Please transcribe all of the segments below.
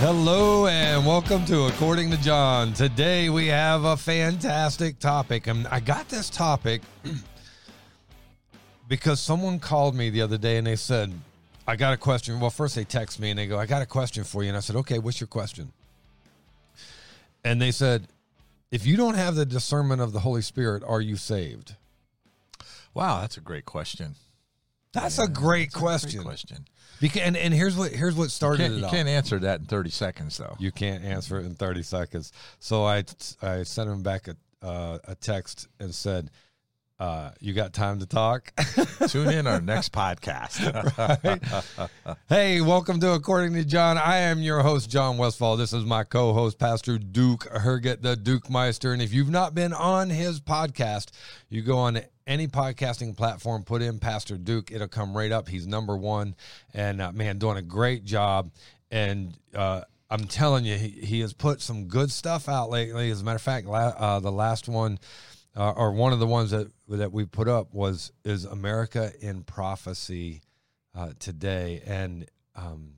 Hello and welcome to According to John. Today we have a fantastic topic. And I got this topic because someone called me the other day and they said, I got a question. Well, first they text me and they go, I got a question for you. And I said, Okay, what's your question? And they said, If you don't have the discernment of the Holy Spirit, are you saved? Wow, that's a great question. That's Yeah, a great that's a question. question. Because, and, and here's what here's what started Can't, it you all. can't answer that in 30 seconds, though. You can't answer it in 30 seconds. So I, I sent him back a, uh, a text and said, uh, you got time to talk? Tune in our next podcast. hey, welcome to According to John. I am your host, John Westfall. This is my co host, Pastor Duke Herget, the Duke Meister. And if you've not been on his podcast, you go on any podcasting platform, put in Pastor Duke, it'll come right up. He's number one. And uh, man, doing a great job. And, uh, I'm telling you, he, he has put some good stuff out lately. As a matter of fact, la- uh, the last one, uh, or one of the ones that that we put up was is America in Prophecy uh, today, and um,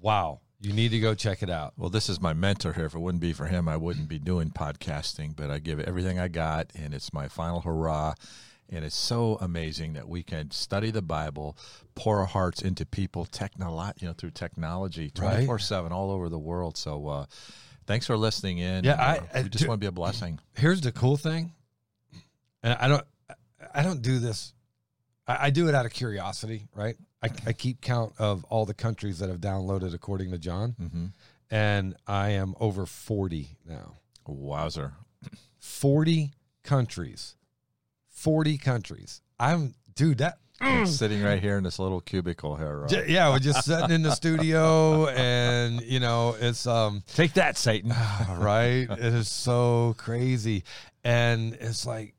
wow, you need to go check it out. well, this is my mentor here. If it wouldn't be for him, I wouldn't be doing podcasting, but I give everything I got, and it's my final hurrah. And it's so amazing that we can study the Bible, pour our hearts into people, technolo- you know, through technology, twenty four seven, all over the world. So, uh, thanks for listening in. Yeah, Uh, I- I just do- want to be a blessing. Here's the cool thing, and I don't I don't do this. I, I do it out of curiosity, right? I, I keep count of all the countries that have downloaded according to John, hmm and I am over forty now. Wowzer. 40 countries. 40 countries. I'm dude, that Sitting right here in this little cubicle here. J- yeah, we're just sitting in the studio and you know, it's um Take that, Satan. right? It is so crazy. And it's like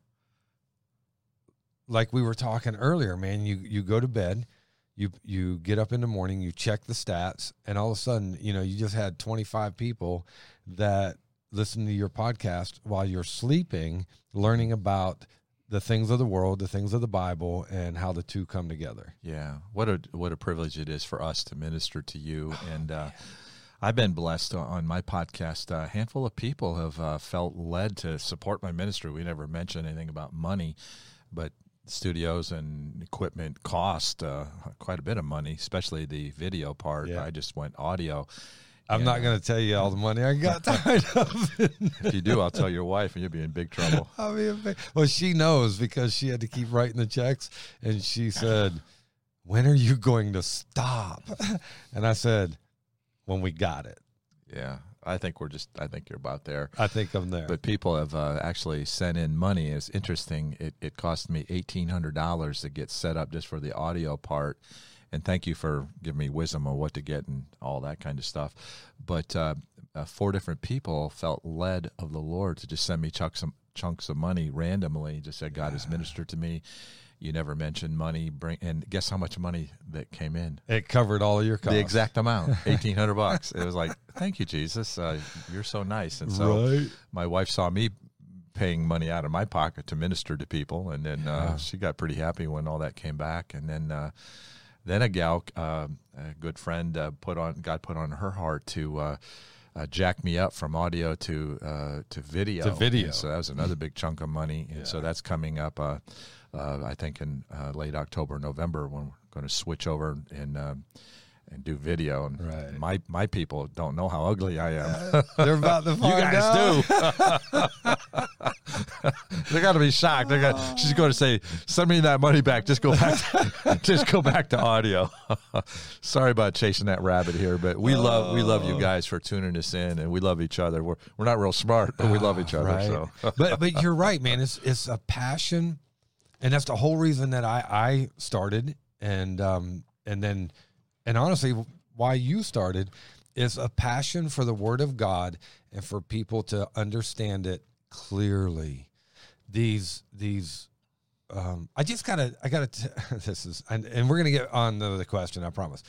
like we were talking earlier, man, you you go to bed, you you get up in the morning, you check the stats, and all of a sudden, you know, you just had 25 people that listen to your podcast while you're sleeping, learning about the things of the world, the things of the Bible, and how the two come together. Yeah, what a what a privilege it is for us to minister to you. Oh, and uh, I've been blessed on my podcast. A handful of people have uh, felt led to support my ministry. We never mentioned anything about money, but studios and equipment cost uh, quite a bit of money, especially the video part. Yeah. I just went audio. I'm not uh, going to tell you all the money I got tied up. If you do, I'll tell your wife, and you'll be in big trouble. I mean, well, she knows because she had to keep writing the checks, and she said, "When are you going to stop?" And I said, "When we got it." Yeah, I think we're just. I think you're about there. I think I'm there. But people have uh, actually sent in money. It's interesting. It, it cost me eighteen hundred dollars to get set up just for the audio part, and thank you for giving me wisdom on what to get and all that kind of stuff. But uh, uh, four different people felt led of the Lord to just send me chunks of, chunks of money randomly. Just said God has ministered to me. You never mentioned money. Bring and guess how much money that came in. it covered all of your costs. The exact amount, eighteen hundred bucks. It was like, thank you, Jesus. Uh, you're so nice. And so Right. my wife saw me paying money out of my pocket to minister to people, and then uh, she got pretty happy when all that came back. And then, uh, then a gal, uh, a good friend, uh, put on God put on her heart to. Uh, uh, jack me up from audio to uh, to video. To video. And so that was another big chunk of money, and so that's coming up. Uh, uh, I think in uh, late October, November, when we're going to switch over and um, and do video. And Right. my my people don't know how ugly I am. They're about to you find out. guys do. They're gonna be shocked. They're gonna, she's going to say, "Send me that money back. Just go back. To, just go back to audio." Sorry about chasing that rabbit here, but we love we love you guys for tuning us in, and we love each other. We're we're not real smart, but we love each other. Right. So but but you're right, man. It's it's a passion, and that's the whole reason that I I started, and um and then, and honestly, why you started is a passion for the Word of God and for people to understand it clearly. These these. Um, I just gotta, I gotta, t- this is, and, and we're gonna get on to the question, I promise.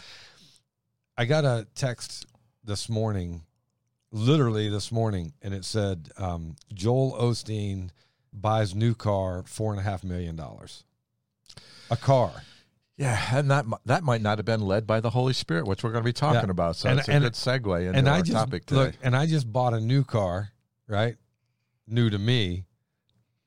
I got a text this morning literally this morning, and it said um, Joel Osteen buys new car four and a half million dollars. A car. Yeah, and that that might not have been led by the Holy Spirit, which we're going to be talking Yeah. about. So And- it's a and- good segue into and I just topic today. look, and I just bought a new car, right? New to me.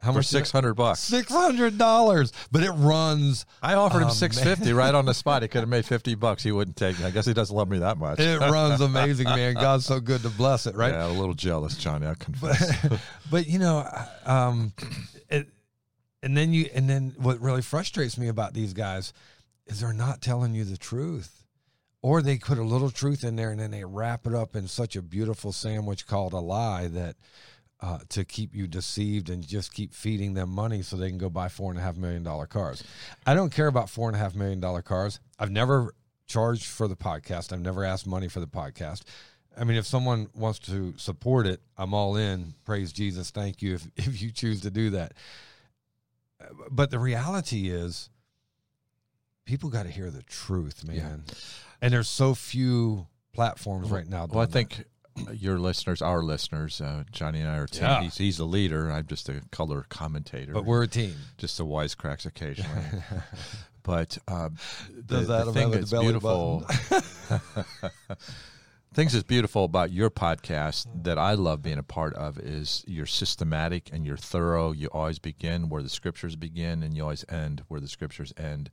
How For much? six hundred bucks, Six hundred dollars, but it runs. I offered him six fifty right on the spot. He could have made fifty bucks. He wouldn't take. it. I guess he doesn't love me that much. It runs amazing, man. God's so good to bless it, right? Yeah, a little jealous, Johnny. I confess. but but you know um it, and then you and then what really frustrates me about these guys is they're not telling you the truth or they put a little truth in there and then they wrap it up in such a beautiful sandwich called a lie that uh, to keep you deceived and just keep feeding them money so they can go buy four and a half million dollar cars. I don't care about four and a half million dollar cars. I've never charged for the podcast. I've never asked money for the podcast. I mean, if someone wants to support it, I'm all in. Praise Jesus. Thank you if, if you choose to do that. But the reality is, people got to hear the truth, man. And there's so few platforms right now. Well, I think your listeners, our listeners, uh, Johnny and I are a team. Yeah. He's, he's the leader. I'm just a color commentator. but we're a team. just the wisecracks occasionally. but um, the, Does the thing that's beautiful, things that's beautiful about your podcast that I love being a part of is you're systematic and you're thorough. You always begin where the scriptures begin, and you always end where the scriptures end.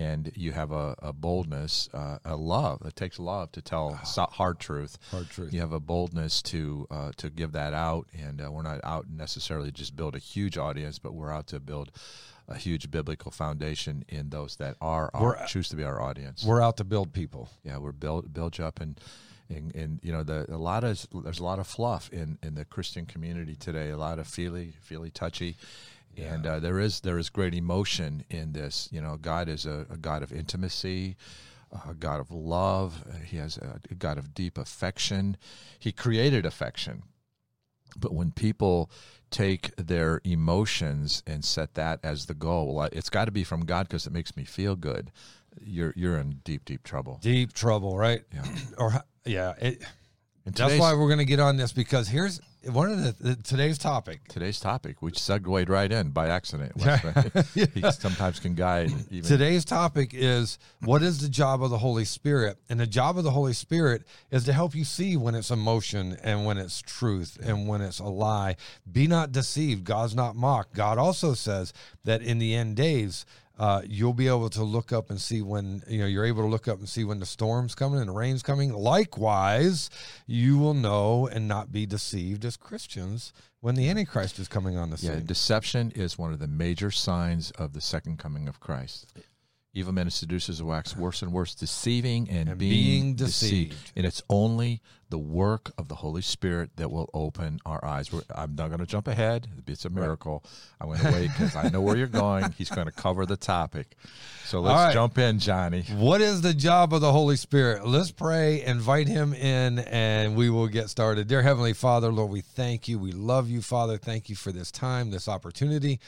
And you have a, a boldness, uh, a love. It takes love to tell so- hard truth. Hard truth. You have a boldness to uh, to give that out, and uh, we're not out necessarily just build a huge audience, but we're out to build a huge biblical foundation in those that are our, choose to be our audience. We're out to build people. yeah, we're build build you up and. And, and you know the a lot of there's a lot of fluff in, in the Christian community today. A lot of feely feely touchy, and uh, there is there is great emotion in this. You know, God is a, a God of intimacy, a God of love. He has a, a God of deep affection. He created affection, but when people take their emotions and set that as the goal, well, it's got to be from God because it makes me feel good. You're you're in deep deep trouble. Deep trouble, right? Yeah. or yeah, it, that's why we're going to get on this because here's one of the, the today's topic. today's topic, which segued right in by accident. Right? he sometimes can guide even. Today's topic is what is the job of the Holy Spirit? And the job of the Holy Spirit is to help you see when it's emotion and when it's truth and when it's a lie. Be not deceived. God's not mocked. God also says that in the end days, uh, you'll be able to look up and see when you know you're able to look up and see when the storm's coming and the rain's coming. Likewise, you will know and not be deceived as Christians when the Antichrist is coming on the yeah, scene. deception is one of the major signs of the second coming of Christ. Evil men and seducers wax worse and worse, deceiving and, And being, being deceived. deceived. And it's only the work of the Holy Spirit that will open our eyes. We're, I'm not going to jump ahead. It's a miracle. I'm going to wait because I know where you're going. He's going to cover the topic. So let's right. jump in, Johnny. What is the job of the Holy Spirit? Let's pray, invite him in, and we will get started. Dear Heavenly Father, Lord, we thank you. We love you, Father. Thank you for this time, this opportunity.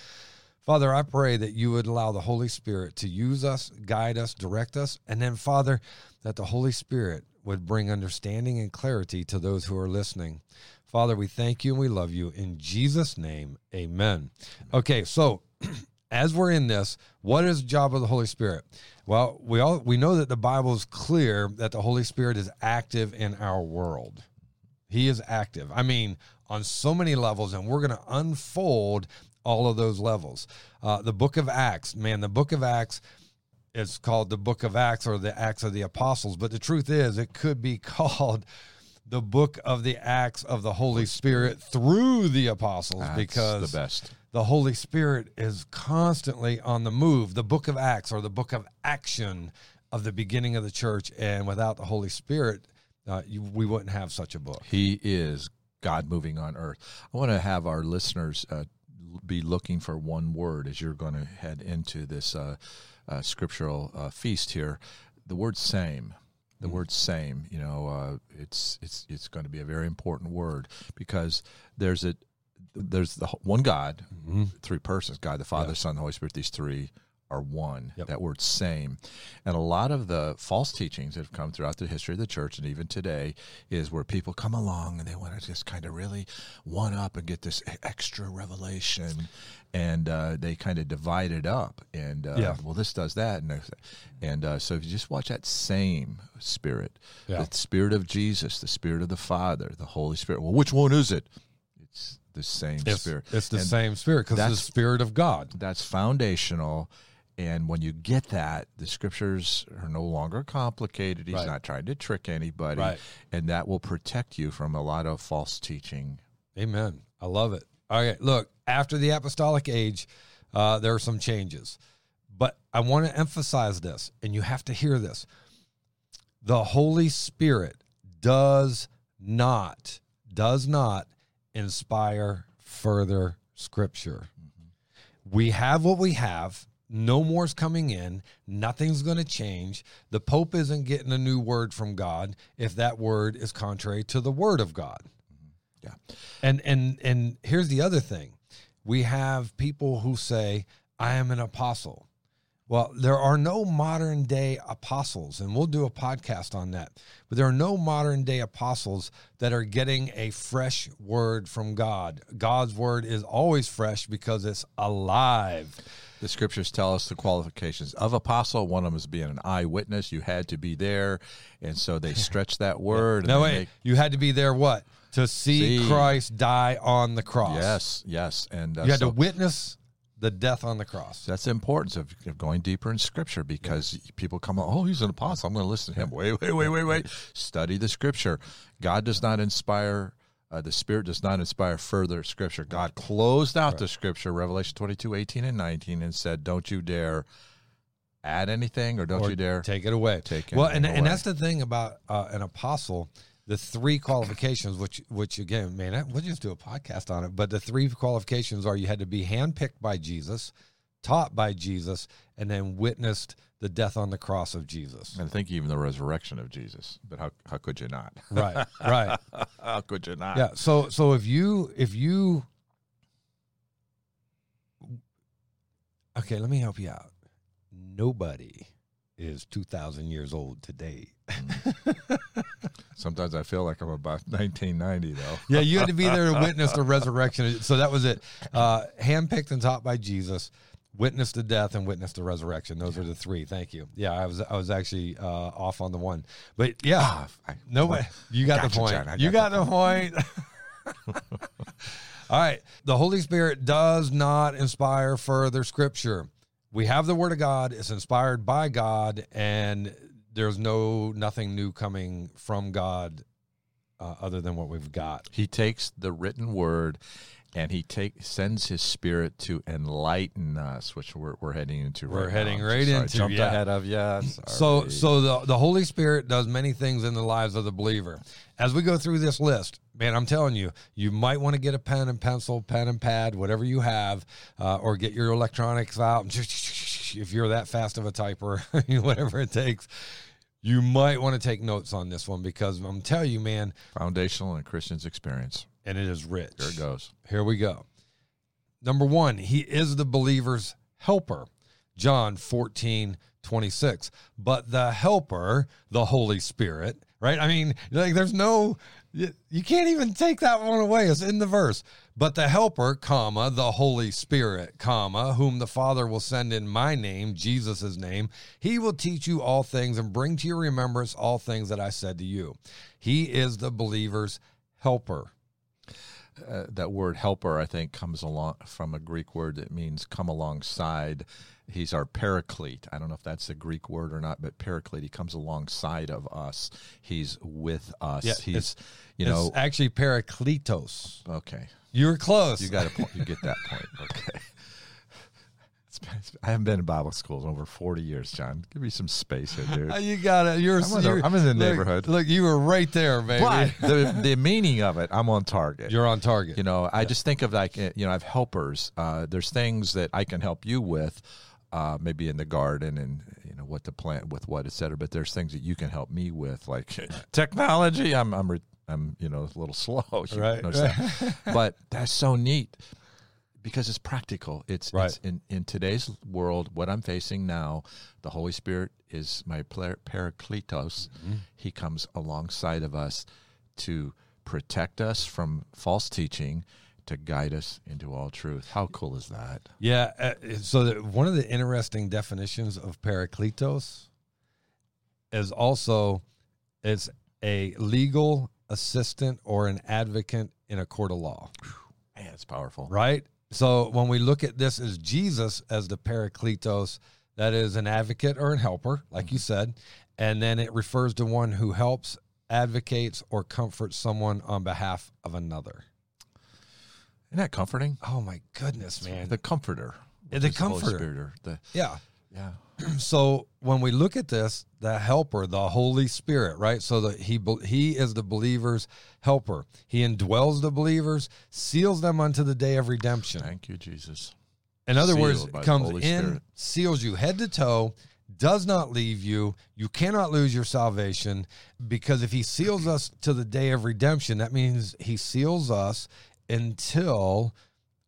Father, I pray that you would allow the Holy Spirit to use us, guide us, direct us, and then, Father, that the Holy Spirit would bring understanding and clarity to those who are listening. Father, we thank you and we love you. In Jesus' name, amen. Okay, so as we're in this, what is the job of the Holy Spirit? Well, we all we know that the Bible is clear that the Holy Spirit is active in our world. He is active. I mean, on so many levels, and we're going to unfold all of those levels. Uh, the book of Acts, man, the book of Acts is called the book of Acts or the Acts of the Apostles, but the truth is, it could be called the book of the Acts of the Holy Spirit through the apostles That's because the best. the Holy Spirit is constantly on the move. The book of Acts or the book of action of the beginning of the church, and without the Holy Spirit, uh, you, we wouldn't have such a book. He is God moving on earth. I want to have our listeners uh, be looking for one word as you're going to head into this uh, uh, scriptural uh, feast here. The word "same." The word "same." You know, uh, it's it's it's going to be a very important word because there's a there's the one God, three persons: God, the Father, Son, the Holy Spirit. These three are one. Yep. That word same. And a lot of the false teachings that have come throughout the history of the church and even today is where people come along and they want to just kind of really one up and get this extra revelation. And uh, they kind of divide it up. And, uh, Yeah. well, this does that. And, and uh, so if you just watch that same spirit, Yeah. the spirit of Jesus, the spirit of the Father, the Holy Spirit. Well, which one is it? It's the same It's, spirit. it's the And same spirit because it's the spirit of God. That's foundational. And when you get that, the scriptures are no longer complicated. He's Right. not trying to trick anybody. Right. And that will protect you from a lot of false teaching. Amen. I love it. All right. look, after the apostolic age, uh, there are some changes. But I want to emphasize this, and you have to hear this. The Holy Spirit does not, does not inspire further scripture. We have what we have. No more's coming in. Nothing's going to change. The Pope isn't getting a new word from God if that word is contrary to the word of God. Mm-hmm. Yeah. And and and here's the other thing. We have people who say, I am an apostle. Well, there are no modern day apostles, and we'll do a podcast on that. But there are no modern day apostles that are getting a fresh word from God. God's word is always fresh because it's alive. The scriptures tell us the qualifications of apostle. One of them is being an eyewitness. You had to be there. And so they stretch that word. No, wait, they you had to be there what? To see, See. Christ die on the cross. yes, yes. And uh, You had so to witness the death on the cross. that's the importance of, of going deeper in scripture because people come, oh, he's an apostle. I'm going to listen to him. Wait, wait, wait, wait, wait. Study the scripture. God does not inspire. Uh, the Spirit does not inspire further scripture. God closed out the scripture, Revelation 22, 18, and 19, and said, Don't you dare add anything or don't or you dare take it away. take well, and anything and that's the thing about uh, an apostle. The three qualifications, which which again, man, I- we'll just do a podcast on it. But the three qualifications are: you had to be handpicked by Jesus, taught by Jesus, and then witnessed the death on the cross of Jesus. And I think even the resurrection of Jesus. But how, how could you not? right, right, how could you not? yeah. So so if you if you okay, let me help you out. Nobody is two thousand years old today. Sometimes I feel like I'm about 1990, though. Yeah, you had to be there to witness the resurrection. So that was it. Uh, handpicked and taught by Jesus, witness the death and witness the resurrection. Those are the three. Thank you. Yeah, I was I was actually uh, off on the one, but yeah, Ah, I- no way. You got the Gotcha, point. John, I you got got the point. All right. The Holy Spirit does not inspire further scripture. We have the Word of God. It's inspired by God, and there's no nothing new coming from God uh, other than what we've got. He takes the written word and he take sends his spirit to enlighten us, which we're, we're heading into We're right heading now. right Sorry, into, jumped yeah. ahead of you. So, so the the Holy Spirit does many things in the lives of the believer. As we go through this list, man, I'm telling you, you might want to get a pen and pencil, pen and pad, whatever you have, uh, or get your electronics out. If you're that fast of a typer, whatever it takes, you might want to take notes on this one because I'm telling you, man, foundational and Christian's experience. And it is rich. Here it goes. Here we go. Number one, he is the believer's helper. John 14, 26. But the helper, the Holy Spirit, right? I mean, like there's no, you, you can't even take that one away. It's in the verse. But the helper, comma, the Holy Spirit, comma, whom the Father will send in my name, Jesus' name, he will teach you all things and bring to your remembrance all things that I said to you. He is the believer's helper. Uh, that word helper, I think, comes along from a Greek word that means come alongside. He's our paraclete. I don't know if that's a Greek word or not, but paraclete, he comes alongside of us. He's with us. Yeah, He's, you know, it's actually Parakletos. okay. You were close. You got a point. You get that point. Okay. It's been- it's- I haven't been in Bible school in over 40 years, John. Give me some space here, dude. You got it. You're. I'm in the- you're- I'm in the look- neighborhood. Look, you were right there, baby. But the, the meaning of it, I'm on target. You're on target. You know, I just think of like, uh, you know, I have helpers. Uh, there's things that I can help you with, uh, maybe in the garden and, you know, what to plant with what, et cetera. But there's things that you can help me with, like technology. I'm, I'm, re- I'm, you know, a little slow. Right, that. but that's so neat because it's practical. It's, Right. it's in in today's world. What I'm facing now, the Holy Spirit is my par- Parakletos. Mm-hmm. He comes alongside of us to protect us from false teaching, to guide us into all truth. How cool is that? Yeah. Uh, so one of the interesting definitions of parakletos is also it's a legal assistant or an advocate in a court of law, Man, it's powerful. right? So when we look at this as Jesus as the parakletos, that is an advocate or a helper, like you said, and then it refers to one who helps, advocates, or comforts someone on behalf of another. Isn't that comforting? Oh my goodness, man! The comforter. The which is Holy comforter. The yeah. Yeah. so when we look at this the helper the holy spirit right so that he he is the believer's helper he indwells the believers seals them unto the day of redemption Thank you, Jesus. in other words Sealed the comes in Spirit. seals you head to toe does not leave you you cannot lose your salvation because if he seals us to the day of redemption that means he seals us until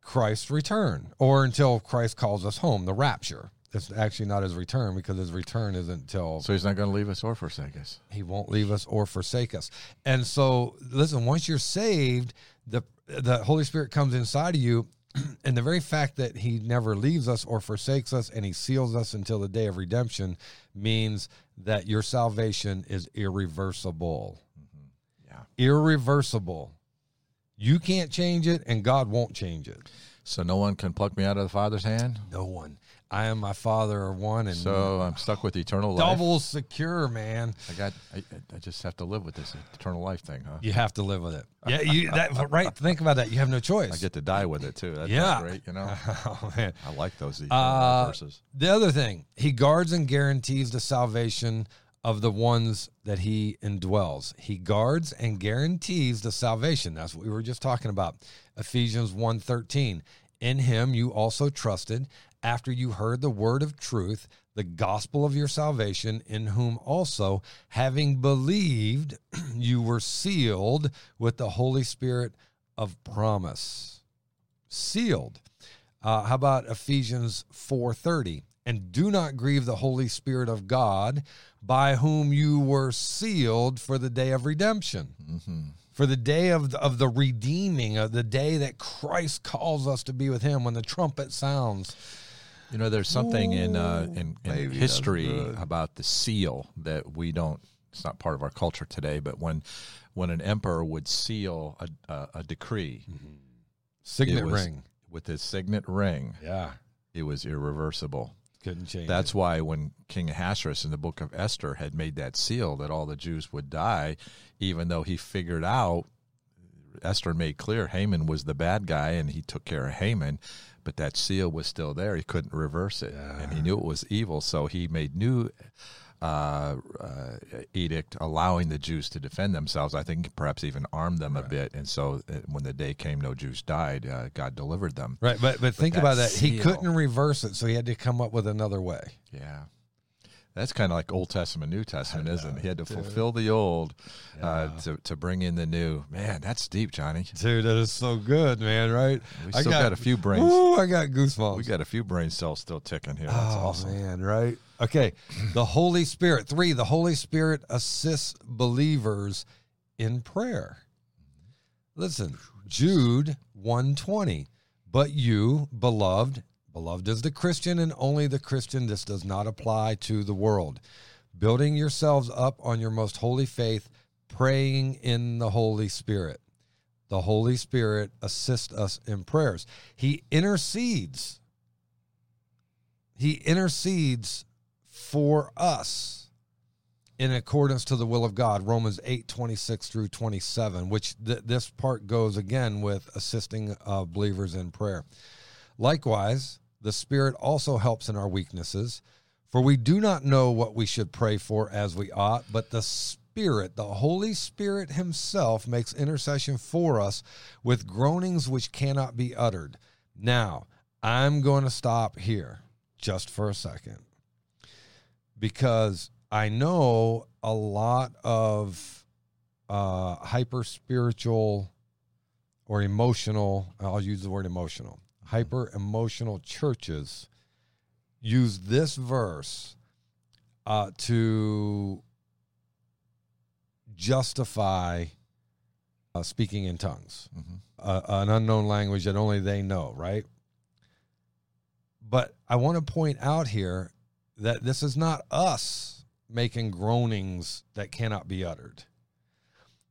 Christ's return or until Christ calls us home, the rapture. It's actually not his return because his return isn't till. So he's not going to leave us or forsake us. he won't leave us or forsake us. And so, listen, once you're saved, the the Holy Spirit comes inside of you, and the very fact that He never leaves us or forsakes us, and He seals us until the day of redemption, means that your salvation is irreversible. Mm-hmm. Yeah. Irreversible. You can't change it, and God won't change it. So no one can pluck me out of the Father's hand. No one. I am my Father are one, and So I'm stuck with eternal life. double secure, man. I got. I, I just have to live with this eternal life thing, huh? You have to live with it. Yeah, you that right. Think about that. You have no choice. I get to die with it too. That's Yeah. great. You know, oh man. I like those eternal Uh, verses. The other thing, he guards and guarantees the salvation of the ones that he indwells. He guards and guarantees the salvation. That's what we were just talking about. Ephesians 1:13. In him you also trusted after you heard the word of truth, the gospel of your salvation, in whom also having believed you were sealed with the Holy Spirit of promise. Sealed. Uh, how about Ephesians 4:30? And do not grieve the Holy Spirit of God, by whom you were sealed for the day of redemption, for the day of the, of the redeeming, of the day that Christ calls us to be with Him when the trumpet sounds. You know, there's something in uh, in, in history about the seal that we don't. It's not part of our culture today. But when when an emperor would seal a, a, a decree Signet it was- ring. with his signet ring, Yeah, it was irreversible. couldn't change. That's it. why when King Ahasuerus in the book of Esther had made that seal that all the Jews would die, even though he figured out Esther made clear Haman was the bad guy and he took care of Haman, but that seal was still there. He couldn't reverse it, and he knew it was evil, so he made new uh, uh, edict allowing the Jews to defend themselves. I think perhaps even arm them a bit, and so uh, when the day came, no Jews died. Uh, God delivered them. right. But but think that about that. He couldn't reverse it, so he had to come up with another way. Yeah. That's kind of like Old Testament, New Testament, isn't it? He had to fulfill the old uh, to, to bring in the new. Man, that's deep, Johnny. Dude, that is so good, man. Right? We still got, a few brains. Ooh, I got goosebumps. We got a few brain cells still ticking here. That's oh, awesome. man, right? Okay. the Holy Spirit. Three, the Holy Spirit assists believers in prayer. Listen, Jude 120. But you, beloved, beloved is the Christian and only the Christian. This does not apply to the world. Building yourselves up on your most holy faith, praying in the Holy Spirit. The Holy Spirit assists us in prayers. He intercedes he intercedes for us in accordance to the will of God. Romans 8, 26 through 27, which th- this part goes again with assisting uh, believers in prayer. Likewise, the Spirit also helps in our weaknesses, for we do not know what we should pray for as we ought, but the Spirit, the Holy Spirit Himself, makes intercession for us with groanings which cannot be uttered. Now, I'm going to stop here just for a second because I know a lot of uh, hyper spiritual or emotional, I'll use the word emotional, hyper emotional churches use this verse uh, to justify uh, speaking in tongues, uh, an unknown language that only they know, right? But I want to point out here that this is not us making groanings that cannot be uttered.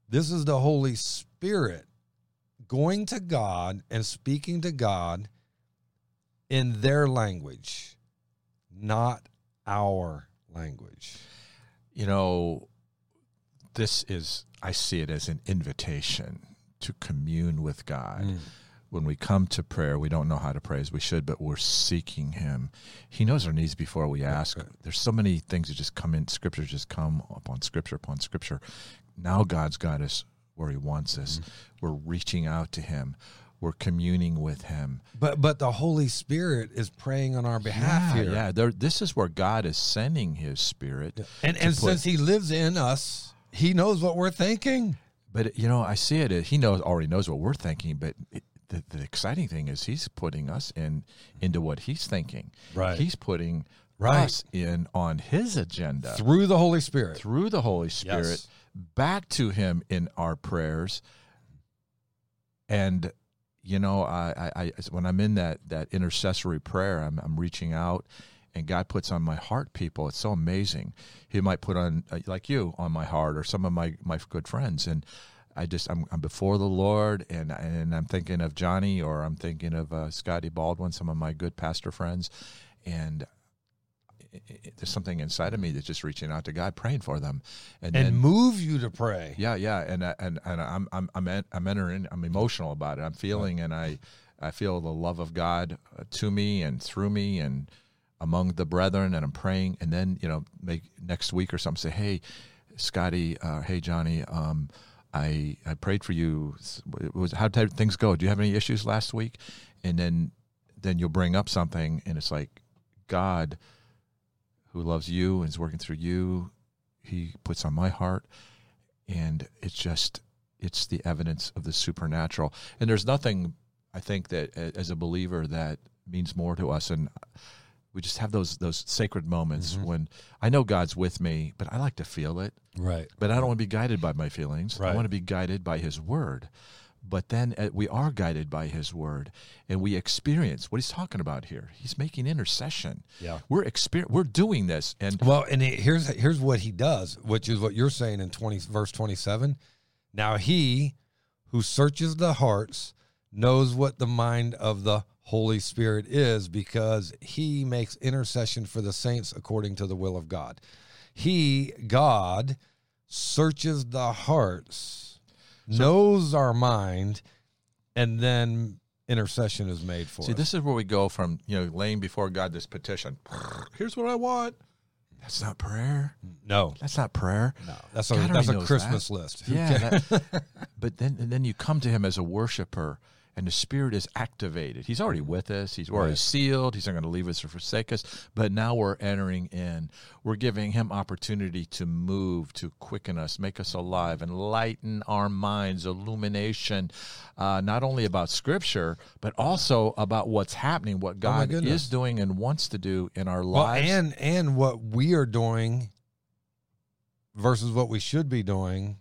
This is the Holy Spirit going to God and speaking to God in their language, not our language. You know, this is, I see it as an invitation to commune with God. Mm. When we come to prayer, we don't know how to pray as we should, but we're seeking Him. He knows our needs before we ask. There's so many things that just come in, scripture just come upon scripture upon scripture. Now God's got us where He wants us. Mm-hmm. We're reaching out to Him, we're communing with Him. But but the Holy Spirit is praying on our behalf yeah, here. yeah. There, this is where God is sending His Spirit. And and put- since he lives in us, he knows what we're thinking. But you know, I see it. Uh, he knows already knows what we're thinking. But it, the, the exciting thing is he's putting us in into what he's thinking. Right. He's putting Right. us in on his agenda Through the Holy Spirit. through the Holy Spirit Yes. Back to him in our prayers. And you know, I, I, I when I'm in that that intercessory prayer, I'm, I'm reaching out, and God puts on my heart people. It's so amazing. He might put on uh, like you on my heart, or some of my my good friends, and I just I'm, I'm before the Lord, and and I'm thinking of Johnny, or I'm thinking of uh, Scotty Baldwin, some of my good pastor friends, and. It- There's something inside of me that's just reaching out to God, praying for them, and, And then move you to pray. yeah, yeah, and I- and and I'm I'm I'm I'm entering. I'm emotional about it. I'm feeling, and I I feel the love of God uh, to me and through me and among the brethren, and I'm praying. And then you know, make next week or something. Say, hey, Scotty, uh, hey Johnny, um, I I prayed for you. It was how did things go? Do you have any issues last week? And then then you'll bring up something, and it's like God, who loves you and is working through you, He puts on my heart. And it's just it's the evidence of the supernatural. And there's nothing i think that as a believer that means more to us. And we just have those those sacred moments Mhm. when i know god's with me but i like to feel it. Right. but i don't want to be guided by my feelings. I want to be guided by his word but then uh, we are guided by his word and we experience what he's talking about here he's making intercession Yeah. we're exper- we're doing this and Well, and it- here's here's what he does, which is what you're saying in 20 verse 27. Now he who searches the hearts knows what the mind of the Holy Spirit is because he makes intercession for the saints according to the will of God. He, God, searches the hearts, knows our mind, and then intercession is made for See, us. this is where we go from you know laying before God this petition. Here's what I want. That's not prayer. no, That's not prayer. no, that's a God that's a Christmas that. list. Yeah, that- but then and then you come to Him as a worshiper, and the Spirit is activated. He's already with us. He's already Right. sealed. He's not going to leave us or forsake us. But now we're entering in. We're giving Him opportunity to move, to quicken us, make us alive, enlighten our minds, illumination, uh, not only about Scripture but also about what's happening, what God Oh is doing and wants to do in our Well, lives. and and what we are doing versus what we should be doing,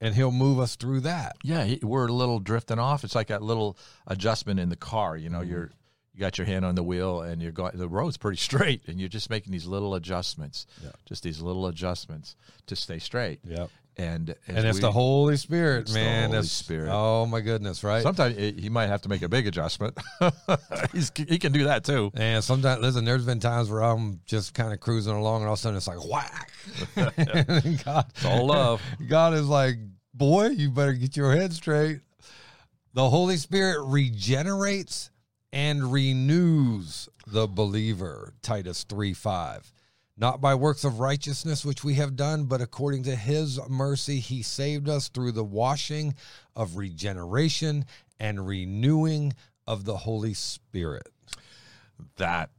and he'll move us through that. Yeah, we're a little drifting off. It's like that little adjustment in the car. You know, Mm-hmm. you're you got your hand on the wheel and you're going. The road's pretty straight, and you're just making these little adjustments. Yeah. Just these little adjustments to stay straight. yeah And And it's we- the Holy Spirit, It's the man. Holy That's- Spirit. Oh my goodness, right? Sometimes it, he might have to make a big adjustment. He's, he can do that too. and sometimes, listen, there's been times where I'm just kind of cruising along, and all of a sudden it's like whack. God, It's all love. God is like, boy, you better get your head straight. The Holy Spirit regenerates and renews the believer. Titus 3 5. Not by works of righteousness which we have done, but according to his mercy, he saved us through the washing of regeneration and renewing of the Holy Spirit. That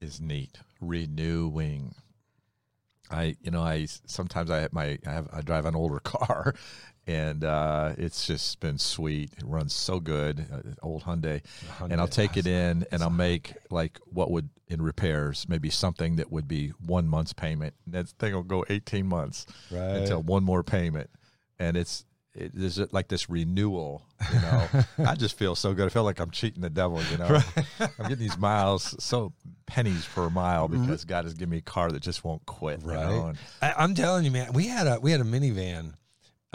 is neat. Renewing. I, you know, I sometimes I have my I have I drive an older car, and uh, it's just been sweet. It runs so good, uh, old Hyundai, and I'll take it in and I'll make like what would in repairs maybe something that would be one month's payment. And that thing will go eighteen months Right. until one more payment, and it's it is it like this renewal. You know, I just feel so good. I feel like I'm cheating the devil. You know, I'm getting these miles, so pennies per mile because God has given me a car that just won't quit. you know, Right. and- I, I'm telling you, man. We had a we had a minivan,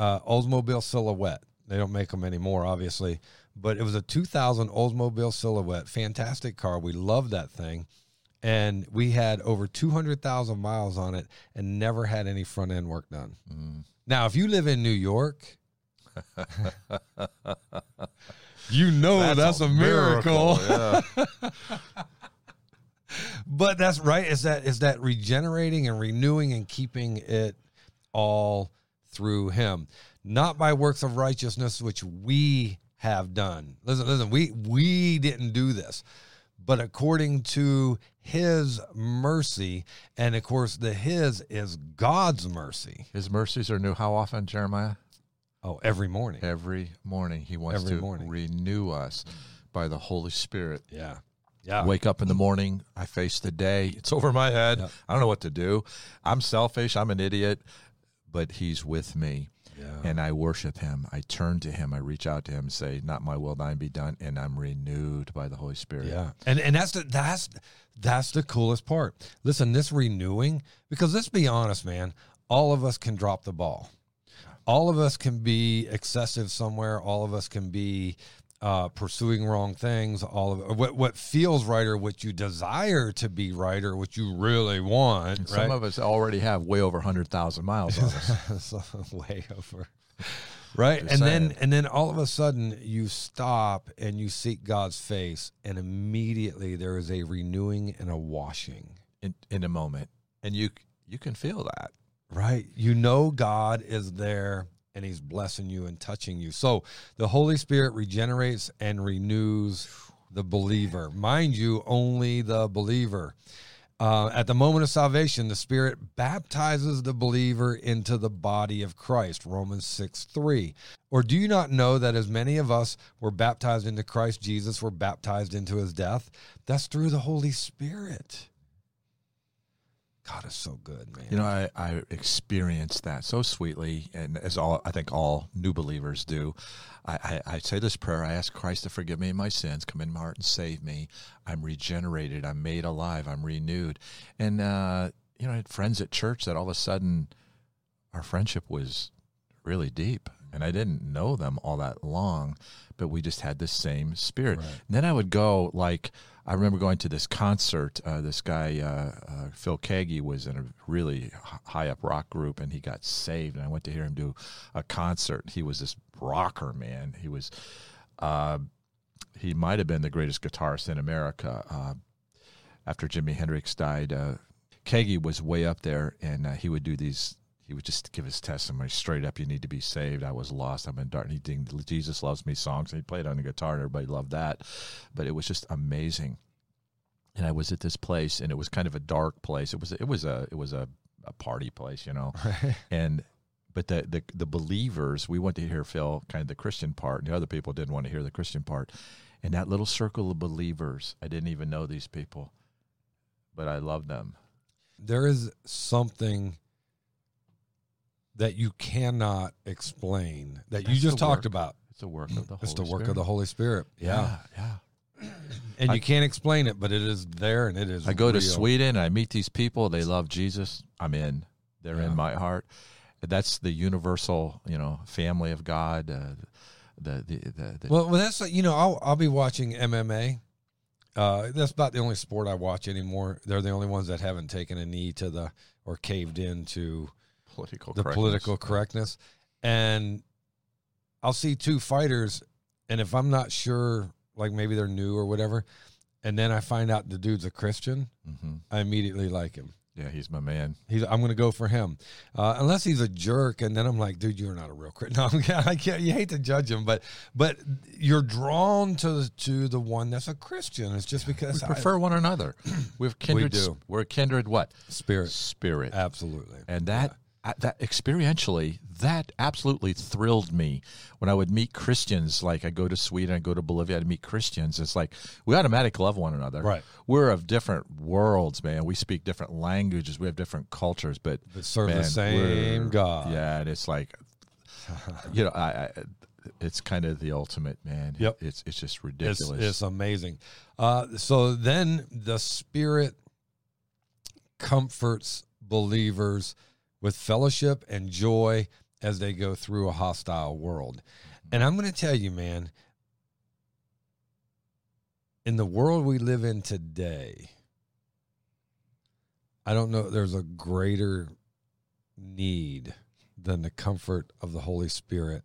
uh, Oldsmobile Silhouette. They don't make them anymore, obviously, but it was a 2000 Oldsmobile Silhouette. Fantastic car. We loved that thing, and we had over 200,000 miles on it, and never had any front end work done. Mm. Now, if you live in New York. You know that's, a miracle. Yeah. but that's right. Is that is that regenerating and renewing and keeping it all through Him, not by works of righteousness which we have done. Listen, listen. We we didn't do this, but according to His mercy, and of course, the His is God's mercy. His mercies are new. How often, Jeremiah? Oh, every morning. Every morning. He wants Every to morning. renew us by the Holy Spirit. Yeah, yeah. Wake up in the morning. I face the day. It's over my head. Yep. I don't know what to do. I'm selfish. I'm an idiot, but He's with me. Yeah. And I worship him. I turn to him. I reach out to him and say, Not my will, thine be done. And I'm renewed by the Holy Spirit. Yeah, and and that's the that's that's the coolest part. Listen, this renewing because let's be honest, man. All of us can drop the ball. All of us can be excessive somewhere. All of us can be uh, pursuing wrong things. All of what what feels right or what you desire to be right or what you really want. Right? Some of us already have way over 100,000 miles on us. Way over right Just and then and then all of a sudden you stop and you seek god's face and immediately there is a renewing and a washing in, in a moment. And you you can feel that. right you know god is there and he's blessing you and touching you so the holy spirit regenerates and renews the believer mind you only the believer Uh, at the moment of salvation, the Spirit baptizes the believer into the body of Christ, Romans 6 3. Or do you not know that as many of us were baptized into Christ Jesus were baptized into his death? That's through the Holy Spirit. God is so good, man. You know, I, I experienced that so sweetly, and as all I think all new believers do. I, I, I say this prayer: I ask Christ to forgive me my sins, come in my heart and save me. I'm regenerated. I'm made alive. I'm renewed. And uh, you know, I had friends at church that all of a sudden, our friendship was really deep, and I didn't know them all that long, but we just had the same spirit. Right. And then I would go like I remember going to this concert. Uh, this guy uh, uh, Phil Keaggy was in a really high up rock group, and he got saved. And I went to hear him do a concert. He was this rocker man. He was. Uh, he might have been the greatest guitarist in America. Uh, after Jimi Hendrix died, uh, Kagi was way up there, and he would do these. He would just give his testimony straight up. You need to be saved. I was lost. I'm in darkness. He did Jesus loves me songs. And he played on the guitar, and everybody loved that. But it was just amazing. And I was at this place, and it was kind of a dark place. It was it was a it was a, a party place, you know. And but the, the the believers, we went to hear Phil, kind of the Christian part, and the other people didn't want to hear the Christian part. And that little circle of believers, I didn't even know these people, but I loved them. there is something that you cannot explain that you just talked work. about. It's a work of the Holy It's the work Spirit. of the Holy Spirit. Yeah. yeah, yeah. And I- you can't explain it, but it is there and it is I go to real. Sweden. I meet these people. They love Jesus. I'm in. They're Yeah. in my heart. That's the universal, you know, family of God. Uh, the, the, the, the Well, well, that's you know, I'll I'll be watching MMA. Uh, that's about the only sport I watch anymore. They're the only ones that haven't taken a knee to the or caved into political the correctness. political correctness. And I'll see two fighters, and if I'm not sure, like maybe they're new or whatever, and then I find out the dude's a Christian, Mhm. I immediately like him. Yeah, he's my man. He's, I'm going to go for him, uh, unless he's a jerk, and then I'm like, dude, you're not a real Christian. No, I can't. You hate to judge him, but but you're drawn to to the one that's a Christian. It's just because We prefer one another. We have kindred. We do. We're kindred what? Spirit. Spirit. Absolutely. And that that experientially, that absolutely thrilled me when I would meet Christians. Like I go to Sweden, I go to Bolivia to meet Christians. It's like we automatically love one another. Right. We're of different worlds, man. We speak different languages. We have different cultures, but But serve the same God. Yeah, and it's like, you know, I. I it's kind of the ultimate, man. Yep. It's it's just It's, ridiculous. it's amazing. Uh, so then the Spirit comforts believers with fellowship and joy as they go through a hostile world. And I'm going to tell you, man, in the world we live in today, I don't know there's a greater need than the comfort of the Holy Spirit.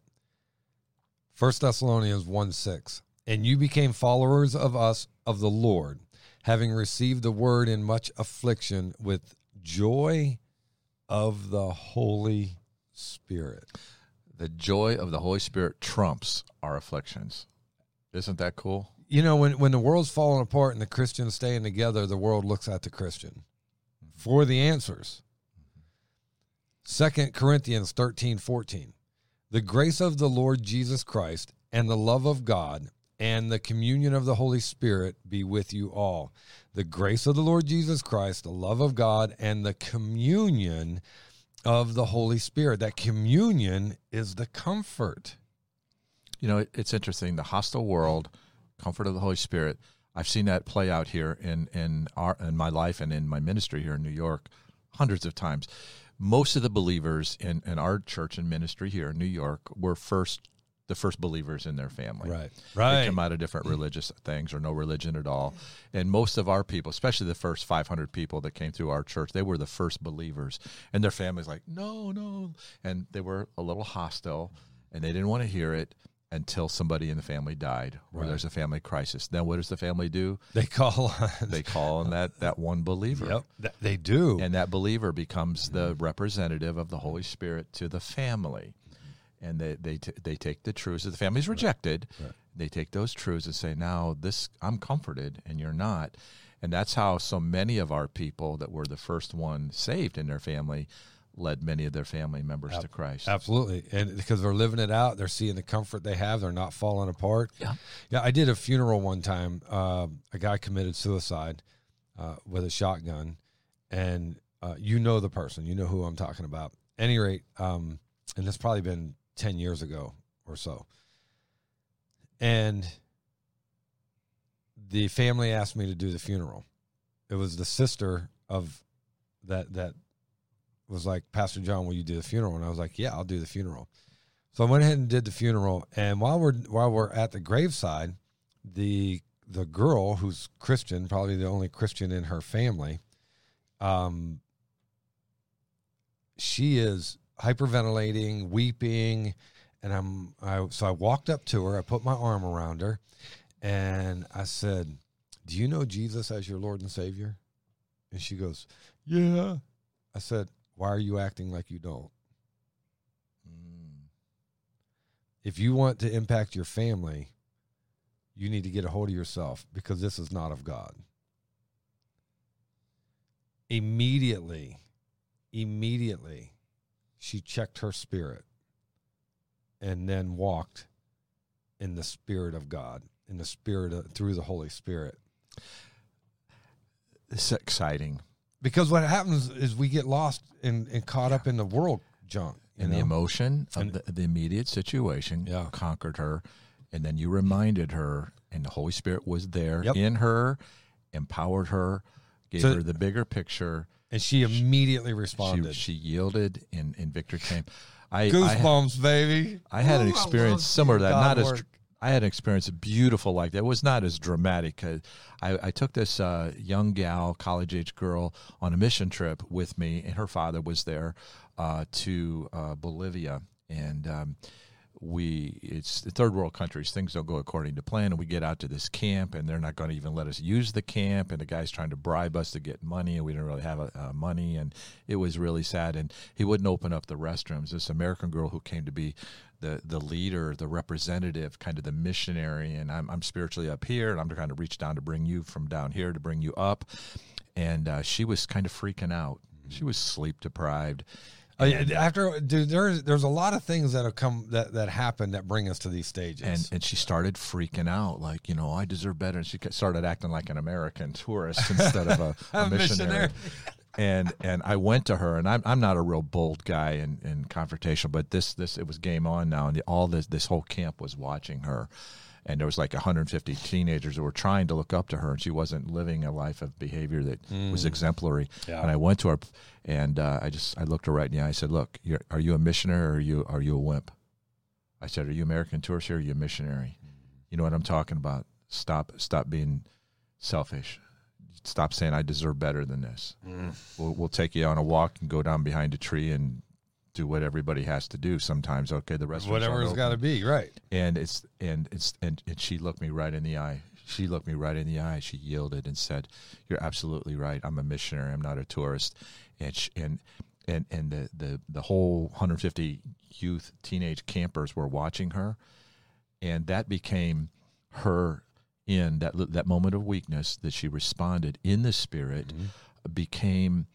First Thessalonians 1 6. And you became followers of us of the Lord, having received the word in much affliction with joy of the Holy Spirit. the joy of the Holy Spirit trumps our afflictions. Isn't that cool? You know, when, when the world's falling apart and the Christians staying together, the world looks at the Christian mm-hmm. for the answers. Second Corinthians 13 14. The grace of the Lord Jesus Christ and the love of God and the communion of the Holy Spirit be with you all. The grace of the Lord Jesus Christ, the love of God, and the communion of the Holy Spirit. That communion is the comfort. You know, it's interesting. The hostile world, comfort of the Holy Spirit. I've seen that play out here in in our in my life and in my ministry here in New York, hundreds of times. Most of the believers in, in our church and ministry here in New York were first the first believers in their family. Right. Right. They Right. come out of different religious things or no religion at all. And most of our people, especially the first 500 people that came through our church, they were the first believers. And their families like, no, no. And they were a little hostile and they didn't want to hear it until somebody in the family died or Right. there's a family crisis. Then what does the family do? They call on. They call on that, that one believer. Yep. Th- They do. And that believer becomes the representative of the Holy Spirit to the family. And they they, t- they take the truths that the family's rejected. Right. They take those truths and say, "Now this I'm comforted, and you're not." And that's how so many of our people that were the first one saved in their family led many of their family members to Christ. Absolutely. And because they're living it out, they're seeing the comfort they have, they're not falling apart. Yeah. Yeah. I did a funeral one time. Uh, a guy committed suicide uh, with a shotgun, and uh, you know the person, you know who I'm talking about. Any rate, um, and that's probably been 10 years ago or so. And the family asked me to do the funeral. It was the sister of that that was like, Pastor John, will you do the funeral? And I was like, Yeah, I'll do the funeral. So I went ahead and did the funeral. And while we're while we're at the graveside, the the girl who's Christian, probably the only Christian in her family, um, she is hyperventilating, weeping, and I'm I so I walked up to her, I put my arm around her, and I said, "Do you know Jesus as your Lord and Savior?" And she goes, "Yeah." I said, "Why are you acting like you don't?" Mm. If you want to impact your family, you need to get a hold of yourself because this is not of God. Immediately, immediately, she checked her spirit and then walked in the spirit of God, in the spirit of, through the Holy Spirit. It's exciting. Because what happens is we get lost and, and caught up in the world junk. And the know? emotion of And- the, the immediate situation Yeah. conquered her. And then you reminded her, and the Holy Spirit was there Yep. in her, empowered her, gave So- her the bigger picture. And she immediately She, responded. she yielded, and, and victory came. I, I, Goosebumps, baby. I had an Ooh, I experience similar to that. seeing Not God as. I had an experience beautiful like that. It was not as dramatic. 'cause I, I took this uh, young gal, college age girl, on a mission trip with me, and her father was there uh, to uh, Bolivia, and um, we it's the third world countries things don't go according to plan and we get out to this camp and they're not going to even let us use the camp and the guy's trying to bribe us to get money and we didn't really have uh, money and it was really sad and he wouldn't open up the restrooms. This american girl who came to be the the leader the representative kind of the missionary and i'm, I'm spiritually up here and i'm trying to reach down to bring you from down here to bring you up and uh, she was kind of freaking out. She was sleep deprived after dude, there's there's a lot of things that have come that that happen that bring us to these stages. and and she started freaking out like you know i deserve better and she started acting like an american tourist instead of a, a A missionary. missionary. and and i went to her and i'm, I'm not a real bold guy in, in confrontation but this this it was game on now and all this this whole camp was watching her and there was like 150 teenagers who were trying to look up to her and she wasn't living a life of behavior that was mm. exemplary Yeah. and i went to her and uh, i just i looked her right in the eye i said look you're, are you a missionary or are you are you a wimp I said, "Are you American tourist here? Or are you a missionary? Mm. You know what I'm talking about. Stop, stop being selfish. Stop saying I deserve better than this. Mm. We'll, we'll take you on a walk and go down behind a tree and do what everybody has to do. Sometimes, okay, the rest Whatever it's got to be, right? and it's and it's and, and she looked me right in the eye. She looked me right in the eye. She yielded and said, "You're absolutely right. I'm a missionary. I'm not a tourist." And she, and and and the the the whole 150 youth teenage campers were watching her, and that became her in that that moment of weakness that she responded in the spirit mm-hmm. became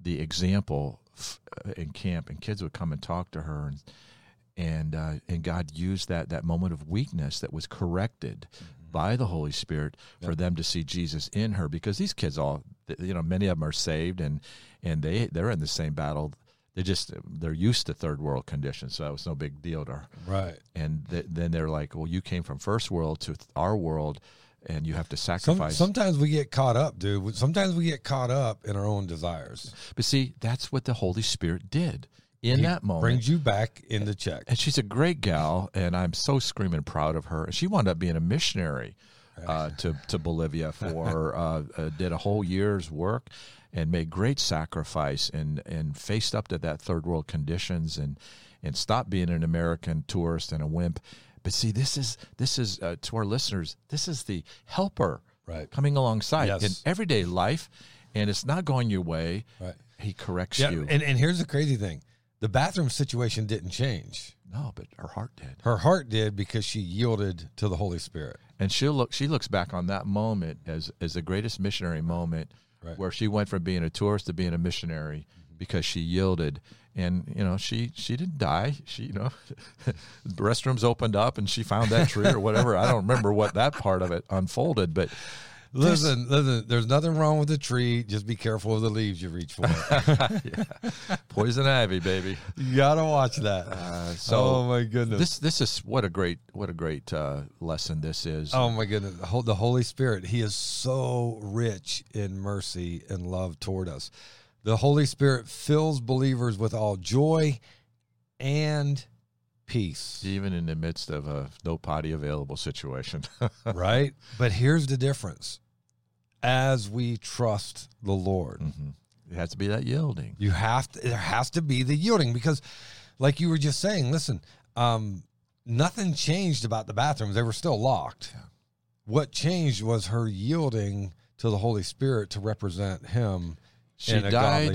the example in camp and kids would come and talk to her and and uh, and God used that that moment of weakness that was corrected by the Holy Spirit for them to see Jesus in her because these kids all you know many of them are saved and and they they're in the same battle. They just they're used to third world conditions so that was no big deal to her. Right. and th- then they're like well you came from first world to th- our world and you have to Some, sacrifice sometimes we get caught up, dude. Sometimes we get caught up in our own desires. but see that's what the Holy Spirit did in He that moment brings you back into check. and she's a great gal, and I'm so screaming proud of her. And she wound up being a missionary uh, to to Bolivia for uh, uh, did a whole year's work and made great sacrifice and and faced up to that third world conditions and and stopped being an American tourist and a wimp. But see, this is this is uh, to our listeners. This is the helper Right. coming alongside Yes. in everyday life, and it's not going your way. Right. He corrects Yeah. you. And and here's the crazy thing: the bathroom situation didn't change. no, but her heart did. Her heart did because she yielded to the Holy Spirit. and she look she looks back on that moment as as the greatest missionary moment Right. where she went from being a tourist to being a missionary because she yielded and you know she she didn't die she you know the restrooms opened up and she found that tree or whatever i don't remember what that part of it unfolded but Listen, listen. There's nothing wrong with the tree. Just be careful of the leaves you reach for. poison ivy baby you gotta watch that. uh, so oh my goodness. this this is what a great what a great uh, lesson this is Oh my goodness. The Holy Spirit, He is so rich in mercy and love toward us. The Holy Spirit fills believers with all joy and peace. even in the midst of a no potty available situation right? But here's the difference. As we trust the Lord, Mhm. it has to be that yielding you have to there has to be the yielding because like you were just saying, listen, um, nothing changed about the bathrooms. They were still locked. What changed was her yielding to the Holy Spirit to represent him She died.